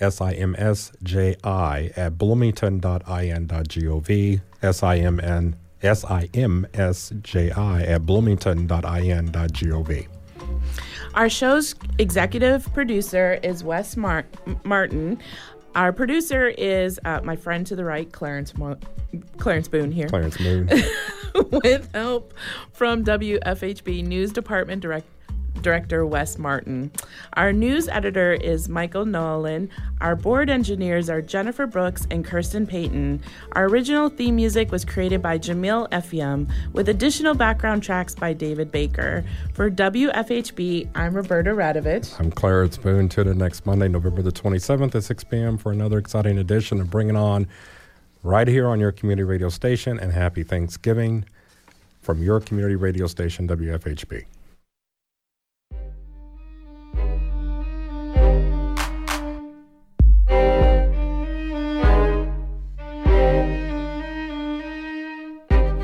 Speaker 1: S-I-M-S-J-I, at bloomington.in.gov, S-I-M-N, S-I-M-S-J-I, at bloomington.in.gov.
Speaker 2: Our show's executive producer is Wes Mar- Martin. Our producer is uh, my friend to the right, Clarence Mo- Clarence Boone here,
Speaker 1: Clarence Moon.
Speaker 2: with help from WFHB News Department Direct- Director Wes Martin. Our news editor is Michael Nolan. Our board engineers are Jennifer Brooks and Kirsten Payton. Our original theme music was created by Jamil Effiam, with additional background tracks by David Baker. For WFHB, I'm Roberta Radovich.
Speaker 1: I'm Clarence Boone. Tune in next Monday, November the 27th at 6 p.m. for another exciting edition of Bring It On right here on your community radio station. And happy Thanksgiving from your community radio station, WFHB.